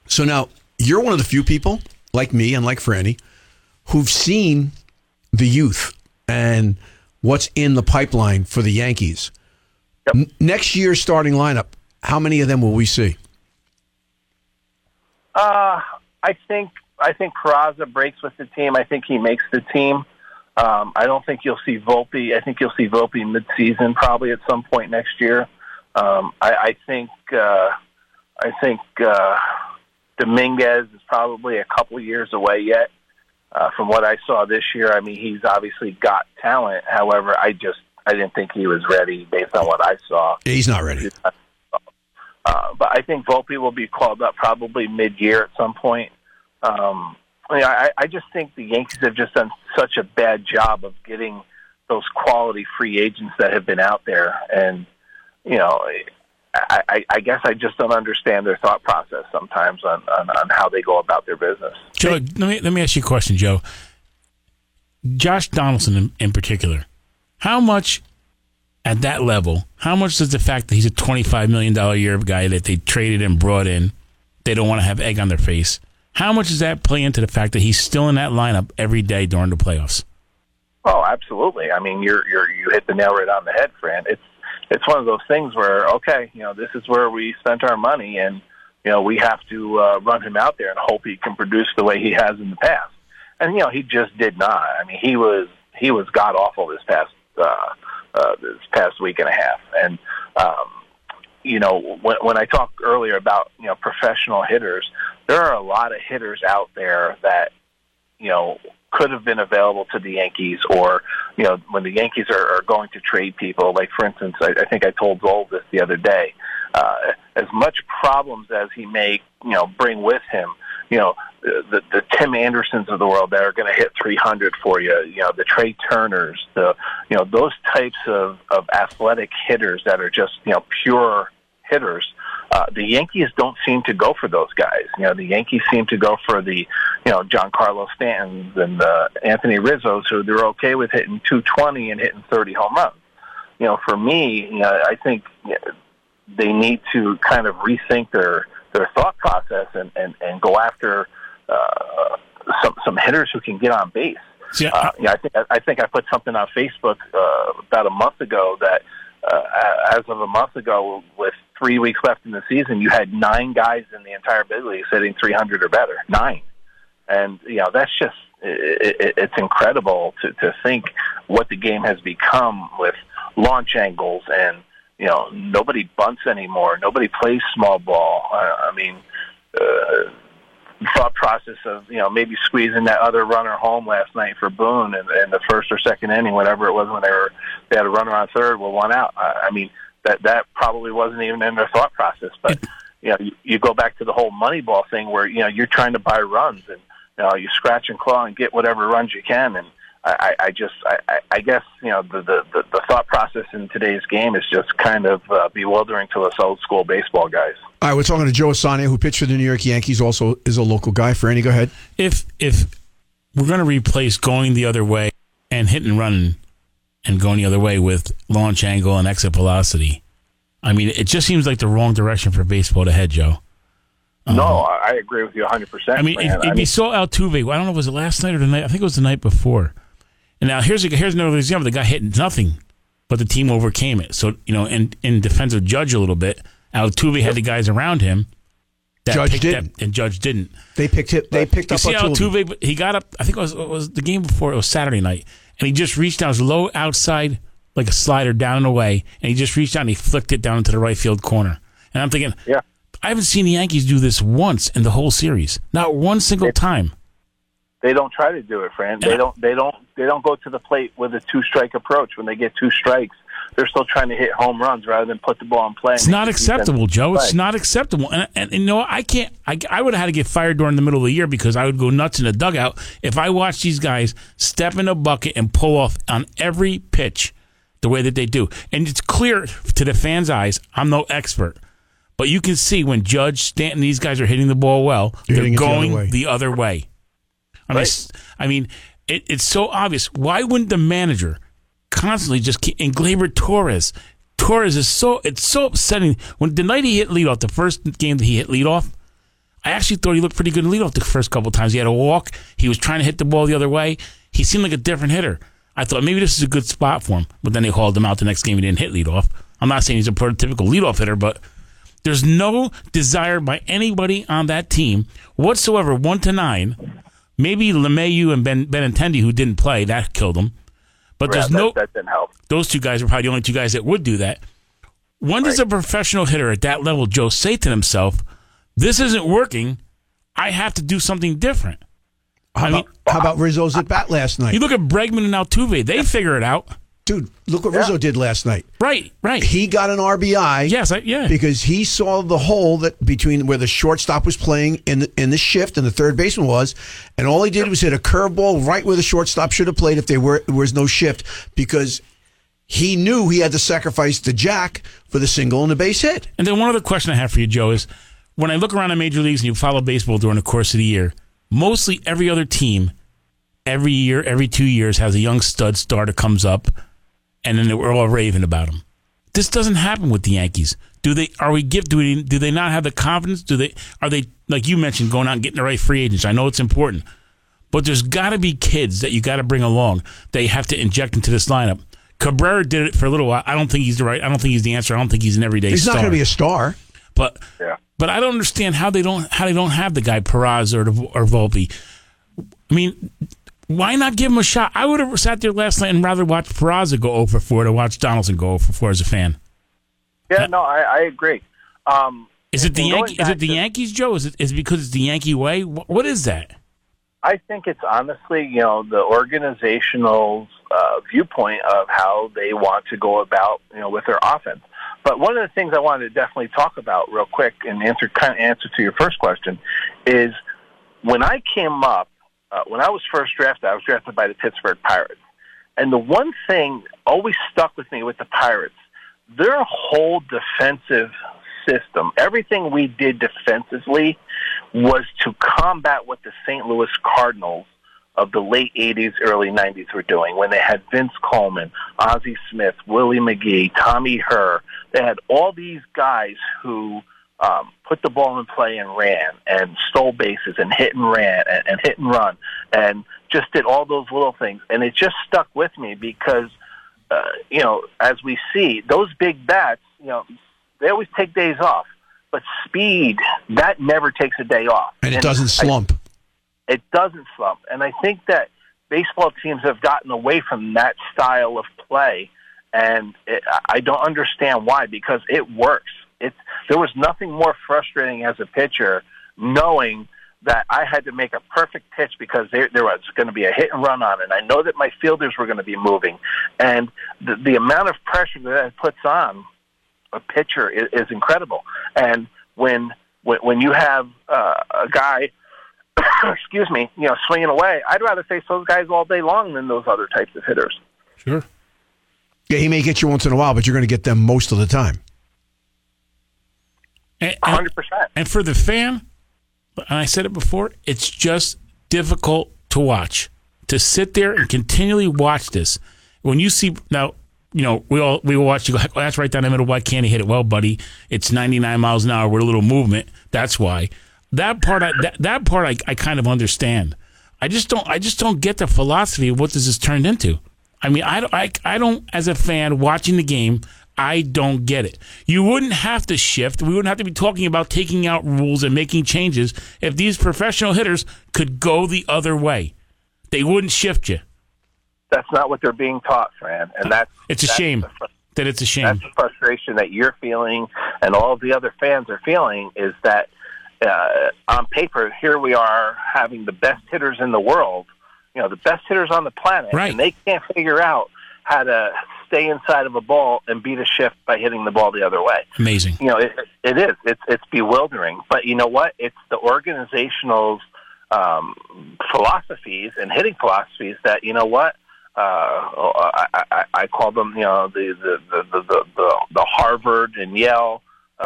Speaker 4: So now you're one of the few people, like me and like Franny, who've seen the youth and what's in the pipeline for the Yankees. N- next year's starting lineup, How many of them will we see?
Speaker 11: Uh, I think I think Peraza breaks with the team. I think he makes the team. Um, I don't think you'll see Volpe. I think you'll see Volpe midseason, probably at some point next year. Um, I, I think uh, I think uh, Dominguez is probably a couple years away yet. Uh, from what I saw this year, I mean, he's obviously got talent. However, I just I didn't think he was ready based on what I saw.
Speaker 4: He's not ready.
Speaker 11: Uh, but I think Volpe will be called up probably mid-year at some point. Um, I, mean, I, I just think the Yankees have just done such a bad job of getting those quality free agents that have been out there, and you know, I, I, I guess I just don't understand their thought process sometimes on, on, on how they go about their business.
Speaker 5: Joe, let me let me ask you a question, Joe. Josh Donaldson, in, in particular, how much at that level? How much does the fact that he's a twenty-five million dollar a year guy that they traded and brought in, they don't want to have egg on their face? How much does that play into the fact that he's still in that lineup every day during the playoffs?
Speaker 11: Oh, absolutely. I mean, you're you're you hit the nail right on the head, Fran. It's it's one of those things where okay, you know, this is where we spent our money, and you know, we have to uh, run him out there and hope he can produce the way he has in the past. And you know, he just did not. I mean, he was he was god awful this past uh, uh, this past week and a half, and um, you know, when, when I talked earlier about you know professional hitters, there are a lot of hitters out there that you know could have been available to the Yankees, or you know, when the Yankees are, are going to trade people. Like for instance, I, I think I told Zoll this the other day. Uh, as much problems as he may you know bring with him, you know, the the Tim Andersons of the world that are going to hit 300 for you, you know, the Trea Turners, the you know those types of of athletic hitters that are just you know pure hitters. Uh, the Yankees don't seem to go for those guys. You know, the Yankees seem to go for the, you know, Giancarlo Stantons and uh, Anthony Rizzo's, who they're okay with hitting 220 and hitting 30 home runs. You know, for me, you know, I think they need to kind of rethink their their thought process and and, and go after uh, some some hitters who can get on base.
Speaker 5: Yeah.
Speaker 11: Uh, know, I think I think I put something on Facebook uh, about a month ago that uh, as of a month ago, with three weeks left in the season, you had nine guys in the entire big league hitting 300 or better. Nine, and you know that's just it, it, it's incredible to to think what the game has become with launch angles and you know nobody bunts anymore. Nobody plays small ball. I, I mean. Uh, thought process of you know maybe squeezing that other runner home last night for Boone in, in the first or second inning, whatever it was when they were they had a runner on third with one out. I, I mean that that probably wasn't even in their thought process. But you know you, you go back to the whole Moneyball thing where you know you're trying to buy runs and you know you scratch and claw and get whatever runs you can and. I, I just, I, I guess, you know, the, the, the thought process in today's game is just kind of uh, bewildering to us old school baseball guys.
Speaker 4: All right, we're talking to Joe Ausanio, who pitched for the New York Yankees, also is a local guy. Franny, go ahead.
Speaker 5: If if we're going to replace going the other way and hit and running and going the other way with launch angle and exit velocity, I mean, it just seems like the wrong direction for baseball to head, Joe.
Speaker 11: Um, no, I I agree with you 100%.
Speaker 5: I mean,
Speaker 11: Fran.
Speaker 5: if, if you saw Altuve, I don't know, was it last night or the night? I think it was the night before. And now here's a, here's another example. The guy hit nothing, but the team overcame it. So you know, in in defense of Judge a little bit, Altuve had the guys around him. That
Speaker 4: Judge
Speaker 5: picked
Speaker 4: didn't.
Speaker 5: That, and Judge didn't.
Speaker 4: They picked it. They picked
Speaker 5: You
Speaker 4: up
Speaker 5: see
Speaker 4: Altuve.
Speaker 5: Altuve, he got up. I think it was, it was the game before. It was Saturday night, and he just reached down his low outside like a slider down and away, and he just reached out and he flicked it down into the right field corner. And I'm thinking,
Speaker 11: yeah,
Speaker 5: I haven't seen the Yankees do this once in the whole series, not one single time.
Speaker 11: they don't try to do it, Fran. They don't. They don't. They don't go to the plate with a two strike approach. When they get two strikes, they're still trying to hit home runs rather than put the ball in play.
Speaker 5: It's not acceptable, Joe. It's not acceptable. And, and, you know. I can't. I, I would have had to get fired during the middle of the year because I would go nuts in the dugout if I watched these guys step in a bucket and pull off on every pitch the way that they do. And it's clear to the fans' eyes. I'm no expert, but you can see when Judge Stanton, these guys are hitting the ball well.
Speaker 4: You're
Speaker 5: they're
Speaker 4: hitting it the other
Speaker 5: going
Speaker 4: way.
Speaker 5: the other way. I mean, s- I mean, it, it's so obvious. Why wouldn't the manager constantly just keep and Gleyber Torres? Torres is so it's so upsetting. When the night he hit leadoff, the first game that he hit leadoff, I actually thought he looked pretty good in leadoff the first couple times. He had a walk. He was trying to hit the ball the other way. He seemed like a different hitter. I thought maybe this is a good spot for him, but then they hauled him out the next game. He didn't hit leadoff. I'm not saying he's a prototypical leadoff hitter, but There's no desire by anybody on that team whatsoever, one to nine. Maybe LeMahieu and Ben Benintendi, who didn't play, that killed them. But there's
Speaker 11: that,
Speaker 5: no
Speaker 11: that didn't help.
Speaker 5: those two guys are probably the only two guys that would do that. When does a professional hitter at that level, Joe, say to himself, "This isn't working. I have to do something different"?
Speaker 4: How about, how about Rizzo's at bat last night?
Speaker 5: You look at Bregman and Altuve; they figure it out.
Speaker 4: Dude, look what Rizzo did last night.
Speaker 5: Right, right.
Speaker 4: He got an RBI.
Speaker 5: Yes, I, yeah.
Speaker 4: Because he saw the hole that between where the shortstop was playing in the, in the shift and the third baseman was, and all he did was hit a curveball right where the shortstop should have played if there were was no shift because he knew he had to sacrifice the jack for the single and the base hit.
Speaker 5: And then one other question I have for you, Joe, is when I look around the major leagues and you follow baseball during the course of the year, mostly every other team, every year, every two years, has a young stud star that comes up, and then they were all raving about him. This doesn't happen with the Yankees. Do they? Are we give? Do we? Do they not have the confidence? Do they? Are they like you mentioned, going out and getting the right free agents? I know it's important, but there's got to be kids that you got to bring along. That you have to inject into this lineup. Cabrera did it for a little while. I don't think he's the right. I don't think he's the answer. I don't think he's an everyday.
Speaker 4: He's not going to be a star.
Speaker 5: But yeah. but I don't understand how they don't how they don't have the guy Peraz or or Volpe. I mean, why not give him a shot? I would have sat there last night and rather watch Peraza go over 4 to watch Donaldson go over 4 as a fan.
Speaker 11: Yeah, no, I, I agree. Um,
Speaker 5: Is it the Yankee? Is it the
Speaker 11: to-
Speaker 5: Yankees, Joe? Is it is it because it's the Yankee way? Wh- What is that?
Speaker 11: I think it's honestly, you know, the organizational uh, viewpoint of how they want to go about, you know, with their offense. But one of the things I wanted to definitely talk about real quick and answer kind of answer to your first question is when I came up, uh, when I was first drafted, I was drafted by the Pittsburgh Pirates, and the one thing always stuck with me with the Pirates, their whole defensive system, everything we did defensively was to combat what the St. Louis Cardinals of the late 80s, early 90s were doing when they had Vince Coleman, Ozzie Smith, Willie McGee, Tommy Herr. They had all these guys who um, put the ball in play and ran and stole bases and hit and ran and, and hit and run and just did all those little things. And it just stuck with me because, uh, you know, as we see, those big bats, you know, they always take days off. But speed, that never takes a day off.
Speaker 4: And it doesn't
Speaker 11: I-
Speaker 4: slump.
Speaker 11: it doesn't slump. And I think that baseball teams have gotten away from that style of play, and it, I don't understand why because it works. It's there was nothing more frustrating as a pitcher knowing that I had to make a perfect pitch because there there was going to be a hit and run on it. I know that my fielders were going to be moving, and the, the amount of pressure that it puts on a pitcher is, is incredible. And when when, when you have uh, a guy excuse me, you know, swinging away. I'd rather face those guys all day long than those other types of hitters.
Speaker 5: Sure.
Speaker 4: Yeah, he may get you once in a while, but you're going to get them most of the time.
Speaker 5: Hundred
Speaker 11: percent.
Speaker 5: And for the fan, and I said it before, it's just difficult to watch. To sit there and continually watch this. When you see now, you know, we all we watch. You go, "Oh, that's right down the middle. Why can't he hit it? Well, buddy, it's 99 miles an hour with a little movement. That's why. That part, I, that that part, I, I kind of understand. I just don't. I just don't get the philosophy of what this has turned into. I mean, I don't. I, I don't. As a fan watching the game, I don't get it. You wouldn't have to shift. We wouldn't have to be talking about taking out rules and making changes if these professional hitters could go the other way. They wouldn't shift you.
Speaker 11: That's not what they're being taught, Fran, and that's
Speaker 5: It's a
Speaker 11: that's
Speaker 5: shame
Speaker 11: the
Speaker 5: that it's a shame.
Speaker 11: That's the frustration that you're feeling, and all of the other fans are feeling. Is that uh, on paper, here we are having the best hitters in the world, you know, the best hitters on the planet,
Speaker 5: Right.
Speaker 11: and they can't figure out how to stay inside of a ball and beat a shift by hitting the ball the other way.
Speaker 5: Amazing.
Speaker 11: You know, it, it is. It's it's bewildering. But you know what? It's the organizational um, philosophies and hitting philosophies that you know what. Uh, I, I, I call them, you know, the the the the, the, the, Harvard and Yale uh,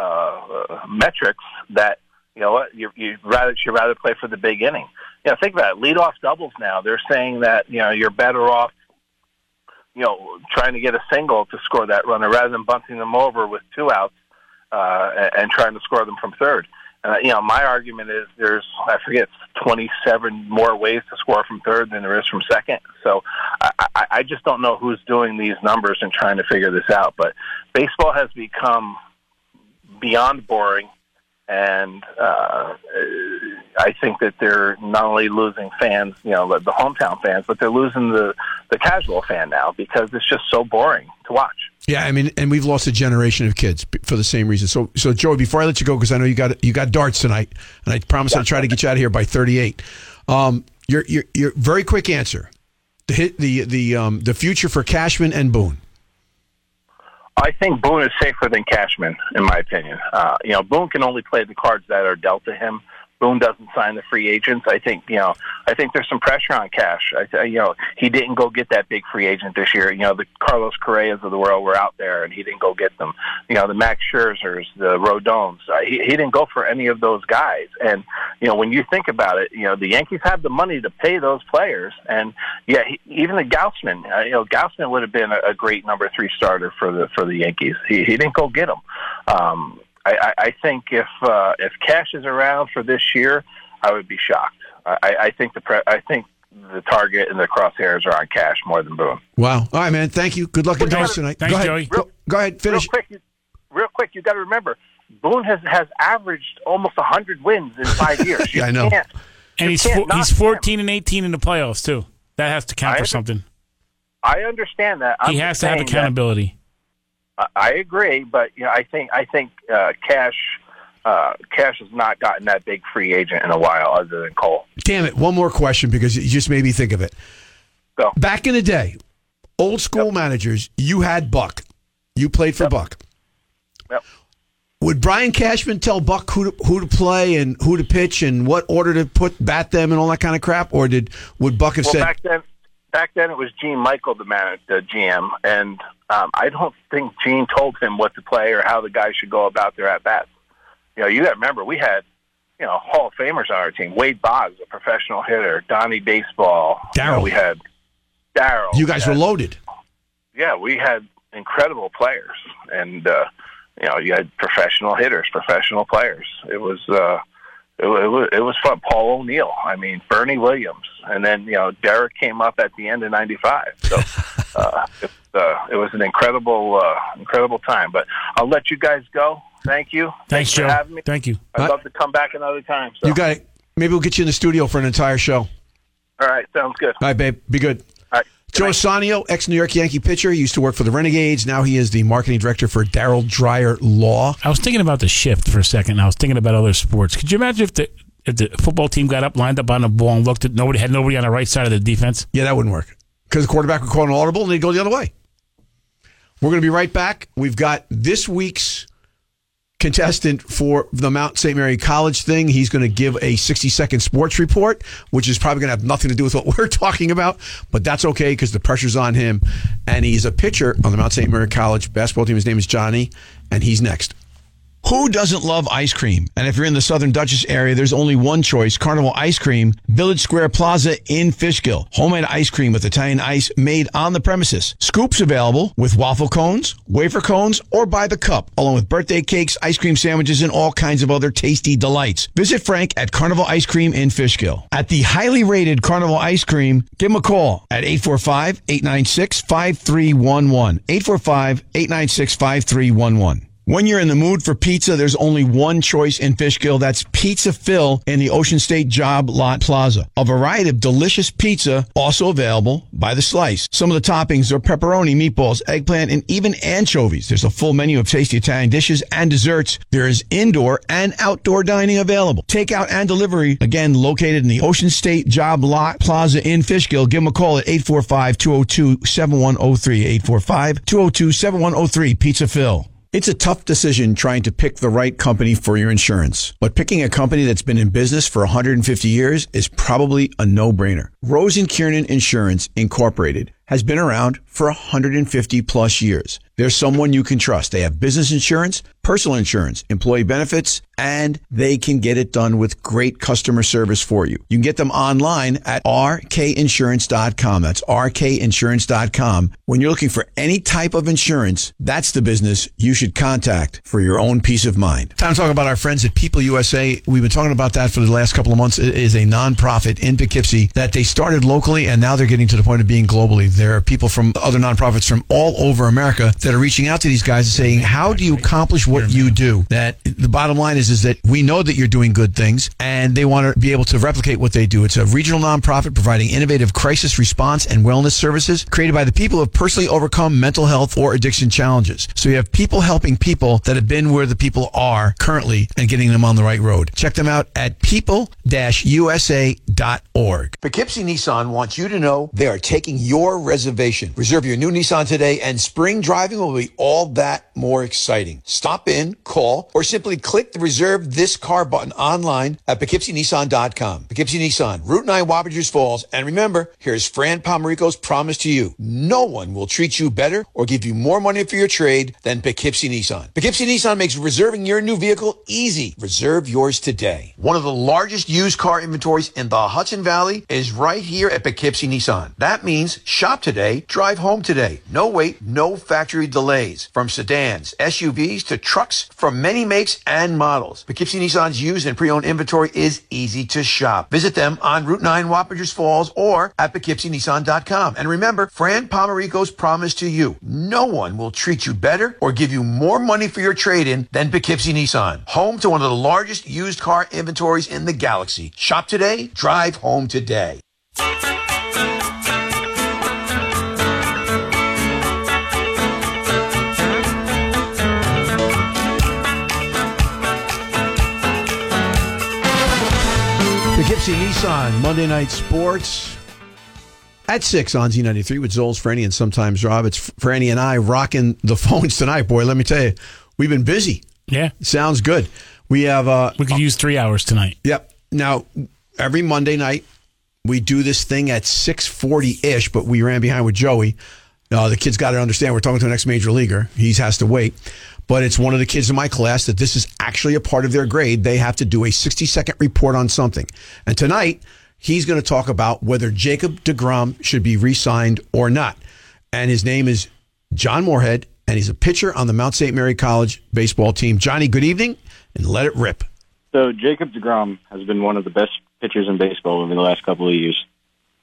Speaker 11: uh, metrics that you know what you you rather you rather play for the big inning. You know, think about it. Leadoff doubles now. They're saying that you know you're better off you know, trying to get a single to score that runner rather than bunting them over with two outs uh, and, trying to score them from third. Uh, you know, my argument is there's I forget 27 more ways to score from third than there is from second. So I, I, I just don't know who's doing these numbers and trying to figure this out. But baseball has become beyond boring, and uh, I think that they're not only losing fans, you know, the hometown fans, but they're losing the the casual fan now because it's just so boring to watch.
Speaker 4: Yeah, I mean, and we've lost a generation of kids for the same reason. So, so Joey, before I let you go, because I know you got you got darts tonight, and I promise I'll try to get you out of here by thirty-eight. Um, your your your very quick answer: the hit the the um the future for Cashman and Boone.
Speaker 11: I think Boone is safer than Cashman, in my opinion. Uh, you know, Boone can only play the cards that are dealt to him. Boone doesn't sign the free agents. I think you know. I think there's some pressure on Cash. I, you know, he didn't go get that big free agent this year. You know, the Carlos Correas of the world were out there, and he didn't go get them. You know, the Max Scherzers, the Rodons. Uh, he, he didn't go for any of those guys. And you know, when you think about it, you know, the Yankees have the money to pay those players, and yeah, he, even the Gausman. Uh, you know, Gausman would have been a, a great number three starter for the for the Yankees. He he didn't go get him. Um, I, I, I think if uh, if Cash is around for this year, I would be shocked. I, I think the pre- I think the target and the crosshairs are on Cash more than Boone.
Speaker 4: Wow! All right, man. Thank you. Good luck in Dallas tonight.
Speaker 5: Thanks,
Speaker 4: go ahead.
Speaker 5: Joey.
Speaker 4: Go, go ahead. Finish.
Speaker 11: Real quick, you, real quick. You got to remember, Boone has has averaged almost hundred wins in five years.
Speaker 4: Yeah, I know.
Speaker 5: And he's four,
Speaker 11: knock
Speaker 5: he's
Speaker 11: him.
Speaker 5: 14 and 18 in the playoffs too. That has to count
Speaker 11: I
Speaker 5: for
Speaker 11: under-
Speaker 5: something.
Speaker 11: I understand that. I'm
Speaker 5: he has to have
Speaker 11: saying that-
Speaker 5: accountability.
Speaker 11: I- agree, but you know, I think I think uh, Cash uh, Cash has not gotten that big free agent in a while, other than Cole.
Speaker 4: Damn it! One more question because you just made me think of it.
Speaker 11: Go.
Speaker 4: Back in the day, old school managers, you had Buck. You played for Buck.
Speaker 11: Yep.
Speaker 4: Would Brian Cashman tell Buck who to, who to play and who to pitch and what order to put bat them and all that kind of crap, or did would Buck have
Speaker 11: Well,
Speaker 4: said?
Speaker 11: back then, back then it was Gene Michael, the man, the GM, and um, I don't think Gene told him what to play or how the guys should go about their at bats. You know, you got to remember we had, you know, Hall of Famers on our team. Wade Boggs, a professional hitter. Donnie Baseball. You know, we had Darryl.
Speaker 4: you guys
Speaker 11: we
Speaker 4: were loaded.
Speaker 11: yeah, we had incredible players, and uh, you know, you had professional hitters, professional players. It was uh, it, it was it was fun. Paul O'Neill, I mean, Bernie Williams, and then you know, Derek came up at the end of '95. So uh, uh, it was an incredible uh, incredible time. But I'll let you guys go. Thank you.
Speaker 5: Thanks,
Speaker 11: for
Speaker 5: Joe.
Speaker 11: having me.
Speaker 5: Thank you.
Speaker 11: I'd love to come back another time. So.
Speaker 4: You got it. Maybe we'll get you in the studio for an entire show.
Speaker 11: All right, sounds good.
Speaker 4: All right, babe. Be good.
Speaker 11: All right.
Speaker 4: Joe Sanio, ex New York Yankee pitcher, he used to work for the Renegades. Now he is the marketing director for Daryl Dreyer Law.
Speaker 5: I was thinking about the shift for a second. I was thinking about other sports. Could you imagine if the if the football team got up, lined up on the ball, and looked at nobody had nobody on the right side of the defense?
Speaker 4: Yeah, that wouldn't work because the quarterback would call an audible and they'd go the other way. We're going to be right back. We've got this week's contestant for the Mount St. Mary College thing. He's going to give a 60 second sports report, which is probably going to have nothing to do with what we're talking about, but that's okay because the pressure's on him. And he's a pitcher on the Mount St. Mary College basketball team. His name is Johnny, and he's next. Who doesn't love ice cream? And if you're in the Southern Dutchess area, there's only one choice Carnival Ice Cream, Village Square Plaza in Fishkill. Homemade ice cream with Italian ice made on the premises. Scoops available with waffle cones, wafer cones, or by the cup, along with birthday cakes, ice cream sandwiches, and all kinds of other tasty delights. Visit Frank at Carnival Ice Cream in Fishkill. At the highly rated Carnival Ice Cream, give him a call at 845 896 5311. 845 896 5311. When you're in the mood for pizza, there's only one choice in Fishkill. That's Pizza Phil in the Ocean State Job Lot Plaza. A variety of delicious pizza also available by the slice. Some of the toppings are pepperoni, meatballs, eggplant, and even anchovies. There's a full menu of tasty Italian dishes and desserts. There is indoor and outdoor dining available. Takeout and delivery, again, located in the Ocean State Job Lot Plaza in Fishkill. Give them a call at 845-202-7103. 845-202-7103. Pizza Phil. It's a tough decision trying to pick the right company for your insurance, but picking a company that's been in business for 150 years is probably a no-brainer. Rose and Kiernan Insurance Incorporated has been around for 150 plus years. They're someone you can trust. They have business insurance, personal insurance, employee benefits, and they can get it done with great customer service for you. You can get them online at rkinsurance.com. That's rkinsurance.com. When you're looking for any type of insurance, that's the business you should contact for your own peace of mind. Time to talk about our friends at People USA. We've been talking about that for the last couple of months. It is a nonprofit in Poughkeepsie that they started locally and now they're getting to the point of being globally. There are people from other nonprofits from all over America that are reaching out to these guys and saying, "How do you accomplish what you do?" That the bottom line is is that we know that you're doing good things, and they want to be able to replicate what they do. It's a regional nonprofit providing innovative crisis response and wellness services created by the people who have personally overcome mental health or addiction challenges. So you have people helping people that have been where the people are currently and getting them on the right road. Check them out at people-usa.org. Poughkeepsie Nissan wants you to know they are taking your reservation. Reserve your new Nissan today and spring driving will be all that more exciting. Stop in, call, or simply click the reserve this car button online at poughkeepsienissan.com. Poughkeepsie Nissan, Route 9 Wappingers Falls. And remember, here's Fran Palmerico's promise to you. No one will treat you better or give you more money for your trade than Poughkeepsie Nissan. Poughkeepsie Nissan makes reserving your new vehicle easy. Reserve yours today. One of the largest used car inventories in the Hudson Valley is right here at Poughkeepsie Nissan. That means shop today, drive home today. No wait, no factory delays. From sedans, SUVs to trucks from many makes and models. Poughkeepsie Nissan's used and pre-owned inventory is easy to shop. Visit them on Route 9 Wappingers Falls or at poughkeepsienissan.com. And remember, Fran Pomerico's promise to you. No one will treat you better or give you more money for your trade-in than Poughkeepsie Nissan. Home to one of the largest used car inventories in the galaxy. Shop today, drive home today. Poughkeepsie Nissan, Monday Night Sports. At 6 on Z93 with Zoles, Franny, and sometimes Rob. It's Franny and I rocking the phones tonight. Boy, let me tell you, we've been busy.
Speaker 5: Yeah.
Speaker 4: Sounds good. We have. Uh,
Speaker 5: We could use three hours tonight.
Speaker 4: Yep. Now, every Monday night, we do this thing at 640-ish, but we ran behind with Joey. Uh, the kids got to understand we're talking to an ex-major leaguer. He has to wait. But it's one of the kids in my class that this is actually a part of their grade. They have to do a 60-second report on something. And tonight, he's going to talk about whether Jacob DeGrom should be re-signed or not. And his name is John Moorhead, and he's a pitcher on the Mount St. Mary College baseball team. Johnny, good evening, and let it rip.
Speaker 12: So Jacob DeGrom has been one of the best pitchers in baseball over the last couple of years.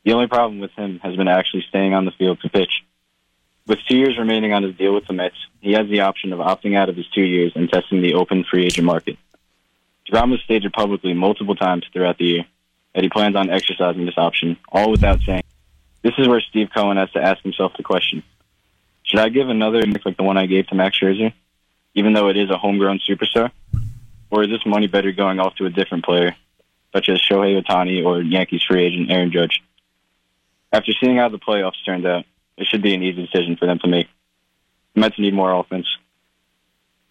Speaker 12: The only problem with him has been actually staying on the field to pitch. With two years remaining on his deal with the Mets, he has the option of opting out of his two years and testing the open free agent market. DeGrom has stated publicly multiple times throughout the year that he plans on exercising this option, all without saying. This is where Steve Cohen has to ask himself the question: Should I give another mix like the one I gave to Max Scherzer, even though it is a homegrown superstar, or is this money better going off to a different player, such as Shohei Ohtani or Yankees free agent Aaron Judge? After seeing how the playoffs turned out, it should be an easy decision for them to make. The Mets need more offense.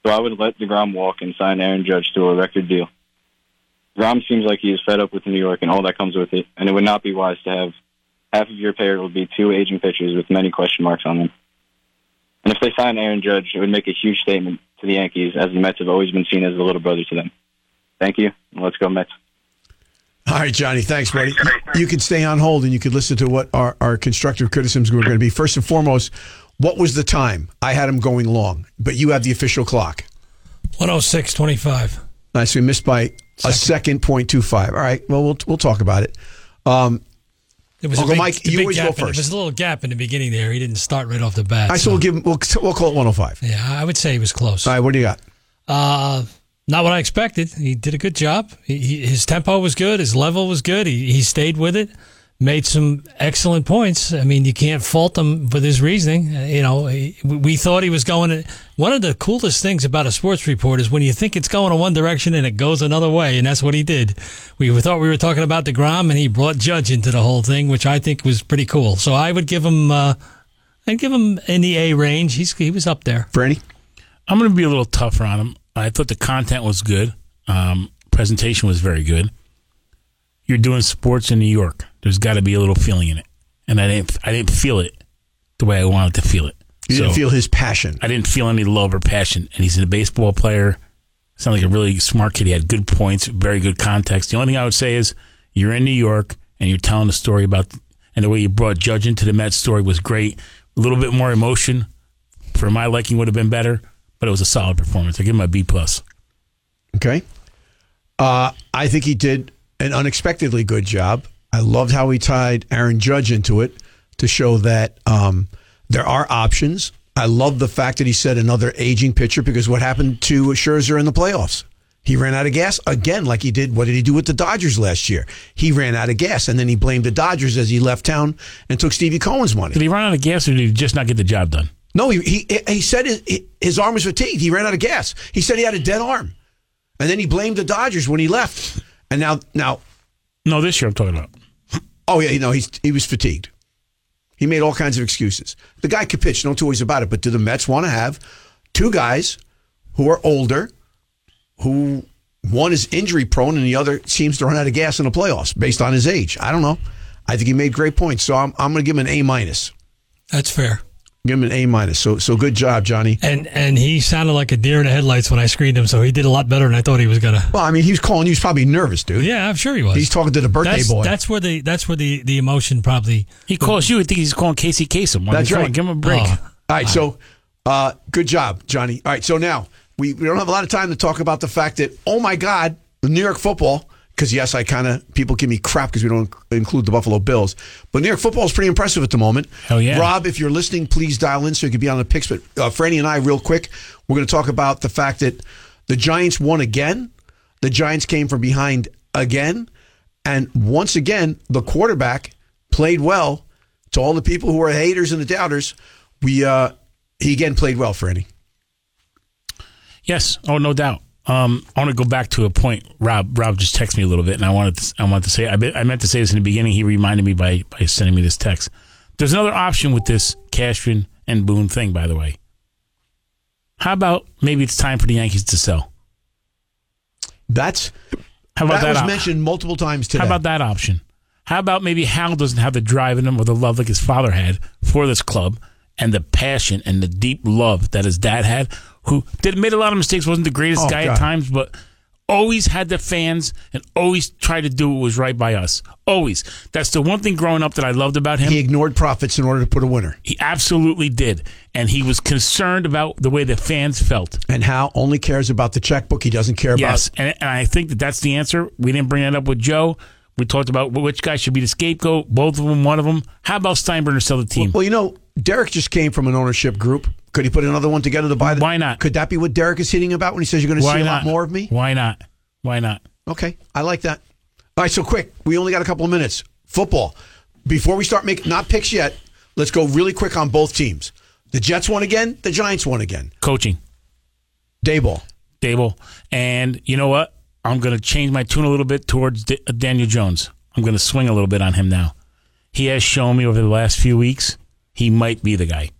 Speaker 12: So I would let DeGrom walk and sign Aaron Judge to a record deal. DeGrom seems like he is fed up with New York and all that comes with it, and it would not be wise to have half of your payroll be two aging pitchers with many question marks on them. And if they sign Aaron Judge, it would make a huge statement to the Yankees, as the Mets have always been seen as the little brother to them. Thank you. and Let's go, Mets.
Speaker 4: All right, Johnny. Thanks, buddy. You can stay on hold and you can listen to what our, our constructive criticisms were going to be. First and foremost, what was the time? I had him going long, but you have the official clock.
Speaker 6: 106.25.
Speaker 4: Nice. We missed by a second point two five. All right. Well, we'll we'll talk about it. Um,
Speaker 6: It was
Speaker 4: Uncle
Speaker 6: a big,
Speaker 4: Mike, you always
Speaker 6: gap
Speaker 4: go
Speaker 6: in-
Speaker 4: first.
Speaker 6: There was a little gap in the beginning there. He didn't start right off the bat.
Speaker 4: I still will give him. We'll, we'll call it one hundred five.
Speaker 6: Yeah, I would say he was close.
Speaker 4: All right. What do you got?
Speaker 6: Uh, not what I expected. He did a good job. He, he, his tempo was good. His level was good. He, he stayed with it. Made some excellent points. I mean, you can't fault him with his reasoning. Uh, You know, he, we thought he was going. To, one of the coolest things about a sports report is when you think it's going in one direction and it goes another way, and that's what he did. We thought we were talking about Degrom, and he brought Judge into the whole thing, which I think was pretty cool. So I would give him. Uh, I'd give him in the A range. He's he was up there.
Speaker 4: Franny?
Speaker 5: I'm going to be a little tougher on him. I thought the content was good. Um, presentation was very good. You're doing sports in New York. There's got to be a little feeling in it, and I didn't. I didn't feel it the way I wanted to feel it.
Speaker 4: You didn't feel his passion.
Speaker 5: I didn't feel any love or passion. And he's a baseball player. Sounded like a really smart kid. He had good points, very good context. The only thing I would say is you're in New York and you're telling a story about, and the way you brought Judge into the Mets story was great. A little bit more emotion for my liking would have been better, but it was a solid performance. I give him a B plus.
Speaker 4: Okay. Uh, I think he did an unexpectedly good job. I loved how he tied Aaron Judge into it. to show that um, there are options. I love the fact that he said another aging pitcher because what happened to Scherzer in the playoffs? He ran out of gas again, like he did. What did he do with the Dodgers last year? He ran out of gas, and then he blamed the Dodgers as he left town and took Stevie Cohen's money.
Speaker 5: Did he run out of gas or did he just not get the job done?
Speaker 4: No, he he, he said his, his arm was fatigued. He ran out of gas. He said he had a dead arm, and then he blamed the Dodgers when he left. And now, now,
Speaker 5: no, this year I'm talking about.
Speaker 4: Oh yeah, you know he's he was fatigued. He made all kinds of excuses. The guy could pitch, no two ways about it. But do the Mets want to have two guys who are older, who one is injury prone and the other seems to run out of gas in the playoffs based on his age? I don't know. I think he made great points, so I'm I'm going to give him an A minus.
Speaker 6: That's fair.
Speaker 4: Give him an A minus. So so good job, Johnny.
Speaker 6: And and he sounded like a deer in the headlights when I screened him, so he did a lot better than I thought he was gonna.
Speaker 4: Well, I mean, he was calling He was probably nervous, dude.
Speaker 6: Yeah, I'm sure he was.
Speaker 4: He's talking to the birthday
Speaker 6: that's,
Speaker 4: boy.
Speaker 6: That's where the that's where the, the emotion probably.
Speaker 5: He calls you. I think he's calling Casey Kasem. Why
Speaker 4: That's
Speaker 5: don't you
Speaker 4: right.
Speaker 5: Give him a break.
Speaker 4: All right, so uh, good job, Johnny. All right, so now we, we don't have a lot of time to talk about the fact that oh my God, the New York football. Because yes, I kind of people give me crap because we don't include the Buffalo Bills, but New York football is pretty impressive at the moment.
Speaker 5: Hell yeah.
Speaker 4: Rob, if you're listening, please dial in so you can be on the picks. But uh, Franny and I, real quick, we're going to talk about the fact that the Giants won again. The Giants came from behind again, and once again, the quarterback played well. To all the people who are haters and the doubters, we uh, he again played well, Franny.
Speaker 5: Yes. Oh, no doubt. Um, I want to go back to a point. Rob, Rob just texted me a little bit, and I wanted, to, I wanted to say, I, be- I meant to say this in the beginning. He reminded me by by sending me this text. There's another option with this Cashman and Boone thing, by the way. How about maybe it's time for the Yankees to sell?
Speaker 4: That's
Speaker 5: how about
Speaker 4: that,
Speaker 5: that,
Speaker 4: was
Speaker 5: op-
Speaker 4: mentioned multiple times today.
Speaker 5: How about that option? How about maybe Hal doesn't have the drive in him or the love like his father had for this club and the passion and the deep love that his dad had, who did made a lot of mistakes, wasn't the greatest
Speaker 4: Oh,
Speaker 5: guy
Speaker 4: God.
Speaker 5: at times, but always had the fans and always tried to do what was right by us. Always. That's the one thing growing up that I loved about him.
Speaker 4: He ignored profits in order to put a winner.
Speaker 5: He absolutely did. And he was concerned about the way the fans felt.
Speaker 4: And how only cares about the checkbook. He doesn't care
Speaker 5: Yes,
Speaker 4: about. Yes.
Speaker 5: And, and I think that that's the answer. We didn't bring that up with Joe. We talked about which guy should be the scapegoat. Both of them, one of them. How about Steinbrenner sell the team?
Speaker 4: Well, you know, Derek just came from an ownership group. Could he put another one together to buy the?
Speaker 5: Why not?
Speaker 4: Could that be what Derek is hitting about when he says you're going to
Speaker 5: Why
Speaker 4: see a lot more of me?
Speaker 5: Why not? Why not?
Speaker 4: Okay, I like that. All right, so quick. We only got a couple of minutes. Football. Before we start making not picks yet, let's go really quick on both teams. The Jets won again. The Giants won again.
Speaker 5: Coaching.
Speaker 4: Daboll.
Speaker 5: Daboll. And you know what? I'm going to change my tune a little bit towards D- uh, Daniel Jones. I'm going to swing a little bit on him now. He has shown me over the last few weeks he might be the guy.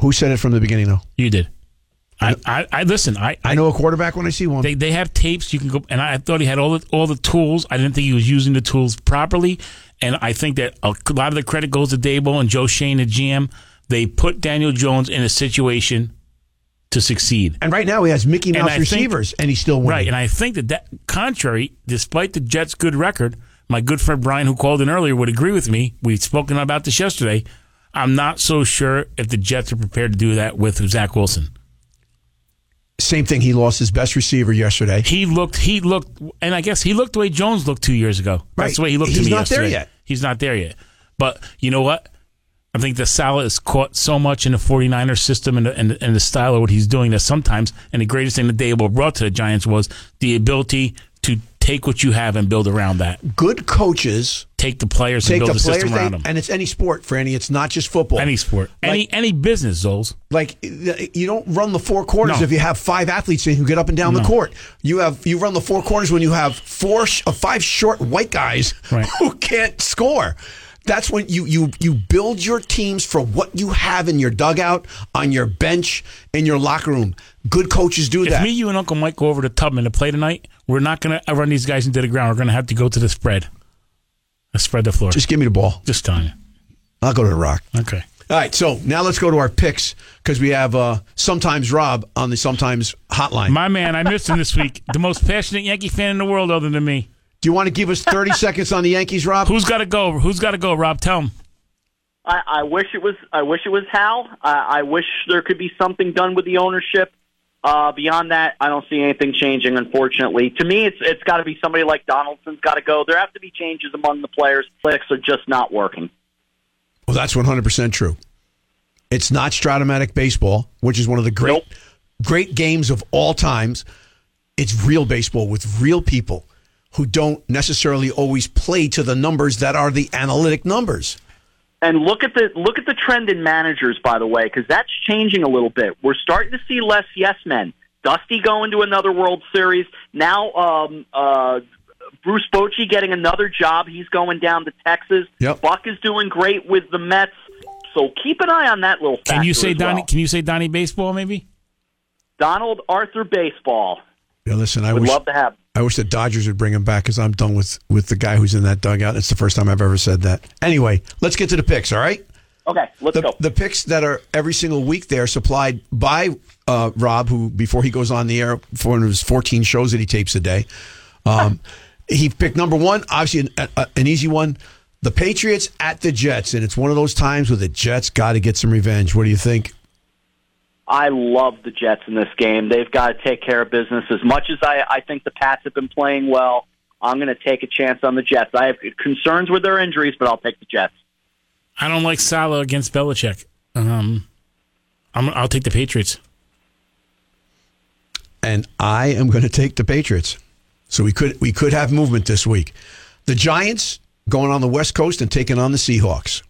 Speaker 4: Who said it from the beginning, though?
Speaker 5: You did. I, I, I listen. I,
Speaker 4: I know a quarterback when I see one.
Speaker 5: They, they have tapes you can go, and I thought he had all the all the tools. I didn't think he was using the tools properly, and I think that a lot of the credit goes to Daboll and Joe Schoen, the GM. They put Daniel Jones in a situation to succeed.
Speaker 4: And right now he has Mickey
Speaker 5: And
Speaker 4: Mouse
Speaker 5: think-
Speaker 4: receivers, and he's still winning.
Speaker 5: Right, and I think that that contrary, despite the Jets' good record, my good friend Brian, who called in earlier, would agree with me. We've spoken about this yesterday. I'm not so sure if the Jets are prepared to do that with Zach Wilson.
Speaker 4: Same thing. He lost his best receiver yesterday.
Speaker 5: He looked, he looked, and I guess he looked the way Jones looked two years ago. That's
Speaker 4: Right.
Speaker 5: the way he looked to
Speaker 4: He's
Speaker 5: me
Speaker 4: not there
Speaker 5: yesterday.
Speaker 4: yet.
Speaker 5: He's not there yet. But you know what? I think the Salah is caught so much in the 49er system and the, and, the, and the style of what he's doing that sometimes, and the greatest thing that Daboll brought to the Giants was the ability to take what you have and build around that.
Speaker 4: Good coaches
Speaker 5: Take the players
Speaker 4: take
Speaker 5: and build
Speaker 4: the players,
Speaker 5: system
Speaker 4: they,
Speaker 5: around them.
Speaker 4: and it's any sport, Franny. It's not just football.
Speaker 5: Any sport, any any business, Zoles.
Speaker 4: Like you don't run the four corners
Speaker 5: No.
Speaker 4: if you have five athletes who get up and down the court. You have you run the four corners when you have four sh- uh, five short white guys
Speaker 5: Right.
Speaker 4: who can't score. That's when you you you build your teams for what you have in your dugout, on your bench, in your locker room. Good coaches do
Speaker 5: If
Speaker 4: that.
Speaker 5: me, you, and Uncle Mike go over to Tubman to play tonight, we're not going to run these guys into the ground. We're going to have to go to the spread. Let's spread the floor.
Speaker 4: Just give me the ball.
Speaker 5: Just telling you.
Speaker 4: I'll go to the rock.
Speaker 5: Okay.
Speaker 4: All right, so now let's go to our picks because we have uh, sometimes Rob on the sometimes hotline.
Speaker 5: My man, I missed him this week. The most passionate Yankee fan in the world, other than me.
Speaker 4: Do you want to give us 30 seconds on the Yankees, Rob?
Speaker 5: Who's got to go? Who's got to go, Rob? Tell him.
Speaker 13: I, I wish it was. I wish it was Hal. I, I wish there could be something done with the ownership. Uh, beyond that, I don't see anything changing. Unfortunately, to me, it's it's got to be somebody like Donaldson's got to go. There have to be changes among the players. Clicks are just not working.
Speaker 4: Well, that's 100% true. It's not Strat-O-Matic baseball, which is one of the great great games of all times. It's real baseball with real people who don't necessarily always play to the numbers that are the analytic numbers.
Speaker 13: And look at the look at the trend in managers, by the way, because that's changing a little bit. We're starting to see less yes men. Dusty going to another World Series now. Um, uh, Bruce Bochy getting another job. He's going down to Texas.
Speaker 4: Yep.
Speaker 13: Buck is doing great with the Mets. So keep an eye on that little.
Speaker 5: Can you say
Speaker 13: as
Speaker 5: Donnie?
Speaker 13: well.
Speaker 5: Can you say Donnie baseball maybe?
Speaker 13: Donald Arthur baseball?
Speaker 4: Yeah, listen, I
Speaker 13: Would
Speaker 4: wish
Speaker 13: love to have.
Speaker 4: I wish the Dodgers would bring him back because I'm done with with the guy who's in that dugout. It's the first time I've ever said that. Anyway, let's get to the picks. All right.
Speaker 13: Okay, let's
Speaker 4: the,
Speaker 13: go.
Speaker 4: The picks that are every single week they are supplied by uh, Rob, who before he goes on the air for one of his 14 shows that he tapes a day, um, he picked number one, obviously an, a, an easy one. The Patriots at the Jets, and it's one of those times where the Jets got to get some revenge. What do you think?
Speaker 13: I love the Jets in this game. They've got to take care of business. As much as I, I think the Pats have been playing well, I'm going to take a chance on the Jets. I have concerns with their injuries, but I'll take the Jets.
Speaker 5: I don't like Salah against Belichick. Um, I'm, I'll take the Patriots.
Speaker 4: and I am going to take the Patriots. So we could we could have movement this week. The Giants going on the West Coast and taking on the Seahawks.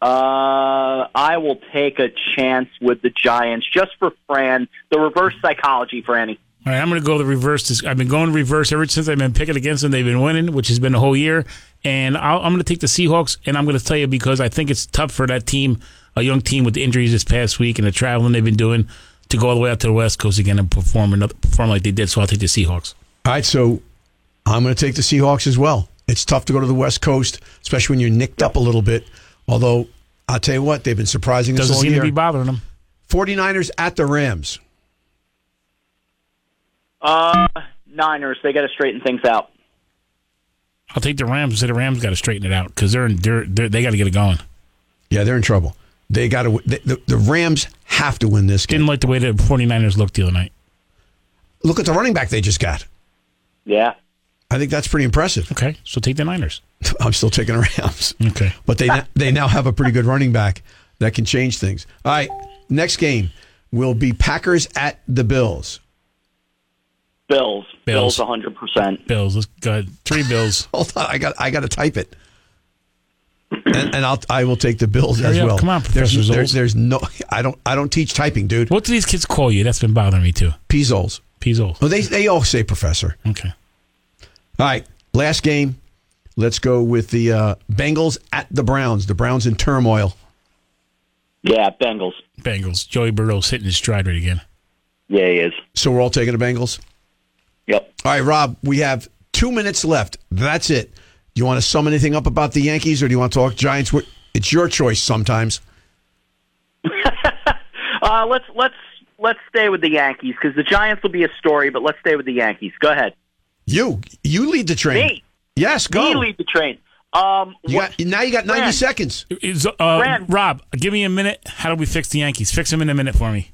Speaker 13: Uh, I will take a chance with the Giants just for Fran. The reverse psychology, Franny.
Speaker 5: All right, I'm going to go the reverse. I've been going reverse ever since I've been picking against them. They've been winning, which has been a whole year. And I'll, I'm going to take the Seahawks, and I'm going to tell you because I think it's tough for that team, a young team with the injuries this past week and the traveling they've been doing, to go all the way out to the West Coast again and perform another, perform like they did. So I'll take the Seahawks.
Speaker 4: All right, so I'm going to take the Seahawks as well. It's tough to go to the West Coast, especially when you're nicked up a little bit. Although I'll tell you what, they've been surprising us
Speaker 5: Doesn't
Speaker 4: all
Speaker 5: seem
Speaker 4: year.
Speaker 5: to be bothering them.
Speaker 4: 49ers at the Rams.
Speaker 13: Uh, Niners. They got to straighten things out.
Speaker 5: I'll take the Rams. Say the Rams got to straighten it out because they're, in, they're, they're they got to get it going.
Speaker 4: Yeah, they're in trouble. They got to. The, the, the Rams have to win this game.
Speaker 5: Didn't like the way the 49ers looked the other night.
Speaker 4: Look at the running back they just got.
Speaker 13: Yeah.
Speaker 4: I think that's pretty impressive.
Speaker 5: Okay, so take the Niners.
Speaker 4: I'm still taking the Rams.
Speaker 5: Okay.
Speaker 4: But they they now have a pretty good running back that can change things. All right, next game will be Packers at the Bills.
Speaker 13: Bills.
Speaker 5: Bills.
Speaker 13: Bills. 100. percent
Speaker 5: Bills. Let's go ahead. Three Bills.
Speaker 4: Hold on, I got I got to type it. And, and I'll I will take the Bills
Speaker 5: Hurry
Speaker 4: as
Speaker 5: up,
Speaker 4: well.
Speaker 5: come on,
Speaker 4: there's,
Speaker 5: Professor
Speaker 4: there's
Speaker 5: Zoles.
Speaker 4: there's no I don't I don't teach typing, dude.
Speaker 5: What do these kids call you? That's been bothering me too.
Speaker 4: Pizzols.
Speaker 5: Pizzols.
Speaker 4: Well, they they all say professor.
Speaker 5: Okay.
Speaker 4: All right, last game. Let's go with the uh, Bengals at the Browns. The Browns in turmoil.
Speaker 13: Yeah, Bengals.
Speaker 5: Bengals. Joey Burrow's hitting his stride right again.
Speaker 13: Yeah, he is.
Speaker 4: So we're all taking the Bengals.
Speaker 13: Yep.
Speaker 4: All right, Rob. We have two minutes left. That's it. Do you want to sum anything up about the Yankees, or do you want to talk Giants? It's your choice. Sometimes.
Speaker 13: Uh, let's let's let's stay with the Yankees because the Giants will be a story, but let's stay with the Yankees. Go ahead.
Speaker 4: You you lead the train.
Speaker 13: Me.
Speaker 4: Yes, go.
Speaker 13: Me lead the train. Um,
Speaker 4: You got, now you got 90 seconds.
Speaker 5: Is, uh,
Speaker 13: Fran.
Speaker 5: Rob, give me a minute. How do we fix the Yankees? Fix them in a minute for me.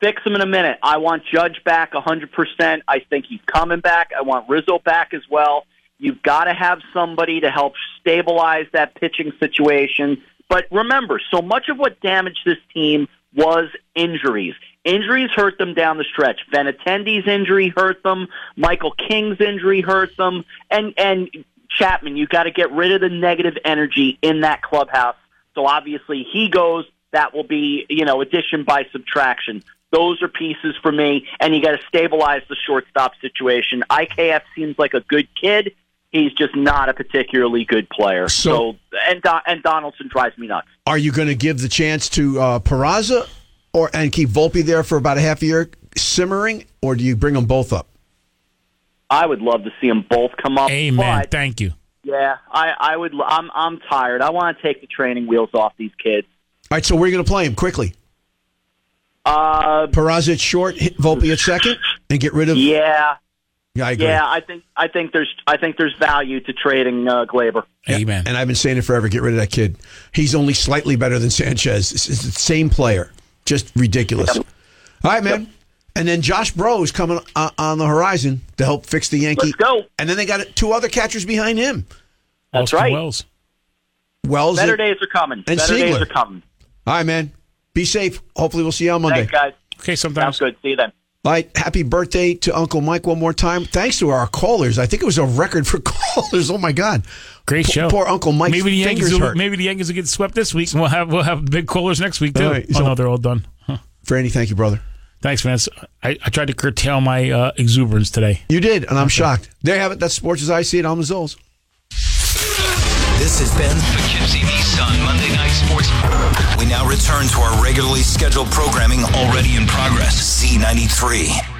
Speaker 13: fix them in a minute. I want Judge back 100%. I think he's coming back. I want Rizzo back as well. You've got to have somebody to help stabilize that pitching situation. But remember, so much of what damaged this team was injuries. Injuries hurt them down the stretch. Benintendi's injury hurt them. Michael King's injury hurt them. And and Chapman, you got to get rid of the negative energy in that clubhouse. So obviously he goes. That will be you know addition by subtraction. Those are pieces for me, and you got to stabilize the shortstop situation. IKF seems like a good kid. He's just not a particularly good player.
Speaker 4: So-
Speaker 13: So, and Don, and Donaldson drives me nuts.
Speaker 4: Are you going to give the chance to uh, Peraza, or and keep Volpe there for about a half a year simmering, or do you bring them both up?
Speaker 13: I would love to see them both come up.
Speaker 5: Amen.
Speaker 13: But
Speaker 5: Thank you.
Speaker 13: yeah, I, I would. I'm I'm tired. I want to take the training wheels off these kids.
Speaker 4: All right, so we're going to play him quickly.
Speaker 13: Uh,
Speaker 4: Peraza at short, hit Volpe at second, and get rid of.
Speaker 13: yeah,
Speaker 4: Yeah, I agree.
Speaker 13: yeah. I think I think there's I think there's value to trading uh, Gleyber.
Speaker 5: Amen.
Speaker 4: And I've been saying it forever. Get rid of that kid. He's only slightly better than Sanchez. It's, it's the same player. Just ridiculous. All right, man. And then Josh Bro is coming uh, on the horizon to help fix the Yankee.
Speaker 13: Let's go.
Speaker 4: And then they got two other catchers behind him.
Speaker 13: That's
Speaker 5: Austin
Speaker 13: right.
Speaker 5: Wells.
Speaker 4: Wells
Speaker 13: Better days are coming.
Speaker 4: and
Speaker 13: Better days
Speaker 4: Seigler.
Speaker 13: are coming.
Speaker 4: All right, man. Be safe. Hopefully, we'll see you on Monday.
Speaker 13: Thanks, guys.
Speaker 5: Okay, sometimes.
Speaker 13: Sounds good. See you then.
Speaker 4: All right, happy birthday to Uncle Mike one more time. Thanks to our callers. I think it was a record for callers. Oh my God,
Speaker 5: Great
Speaker 4: Poor-
Speaker 5: show.
Speaker 4: Poor Uncle Mike.
Speaker 5: maybe the Yankees will, maybe the Yankees will get swept this week, and we'll have we'll have big callers next week too.
Speaker 4: All right,
Speaker 5: oh no, they're all done. Huh.
Speaker 4: Franny, thank you, brother.
Speaker 5: Thanks, man. I, I tried to curtail my uh, exuberance today.
Speaker 4: You did, and I'm shocked. There you have it. That's sports as I see it. I'm the Zoles.
Speaker 2: This has been
Speaker 3: Poughkeepsie Nissan Monday Night Sports.
Speaker 2: We now return to our regularly scheduled programming already in progress. Z93.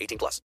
Speaker 1: 18 plus.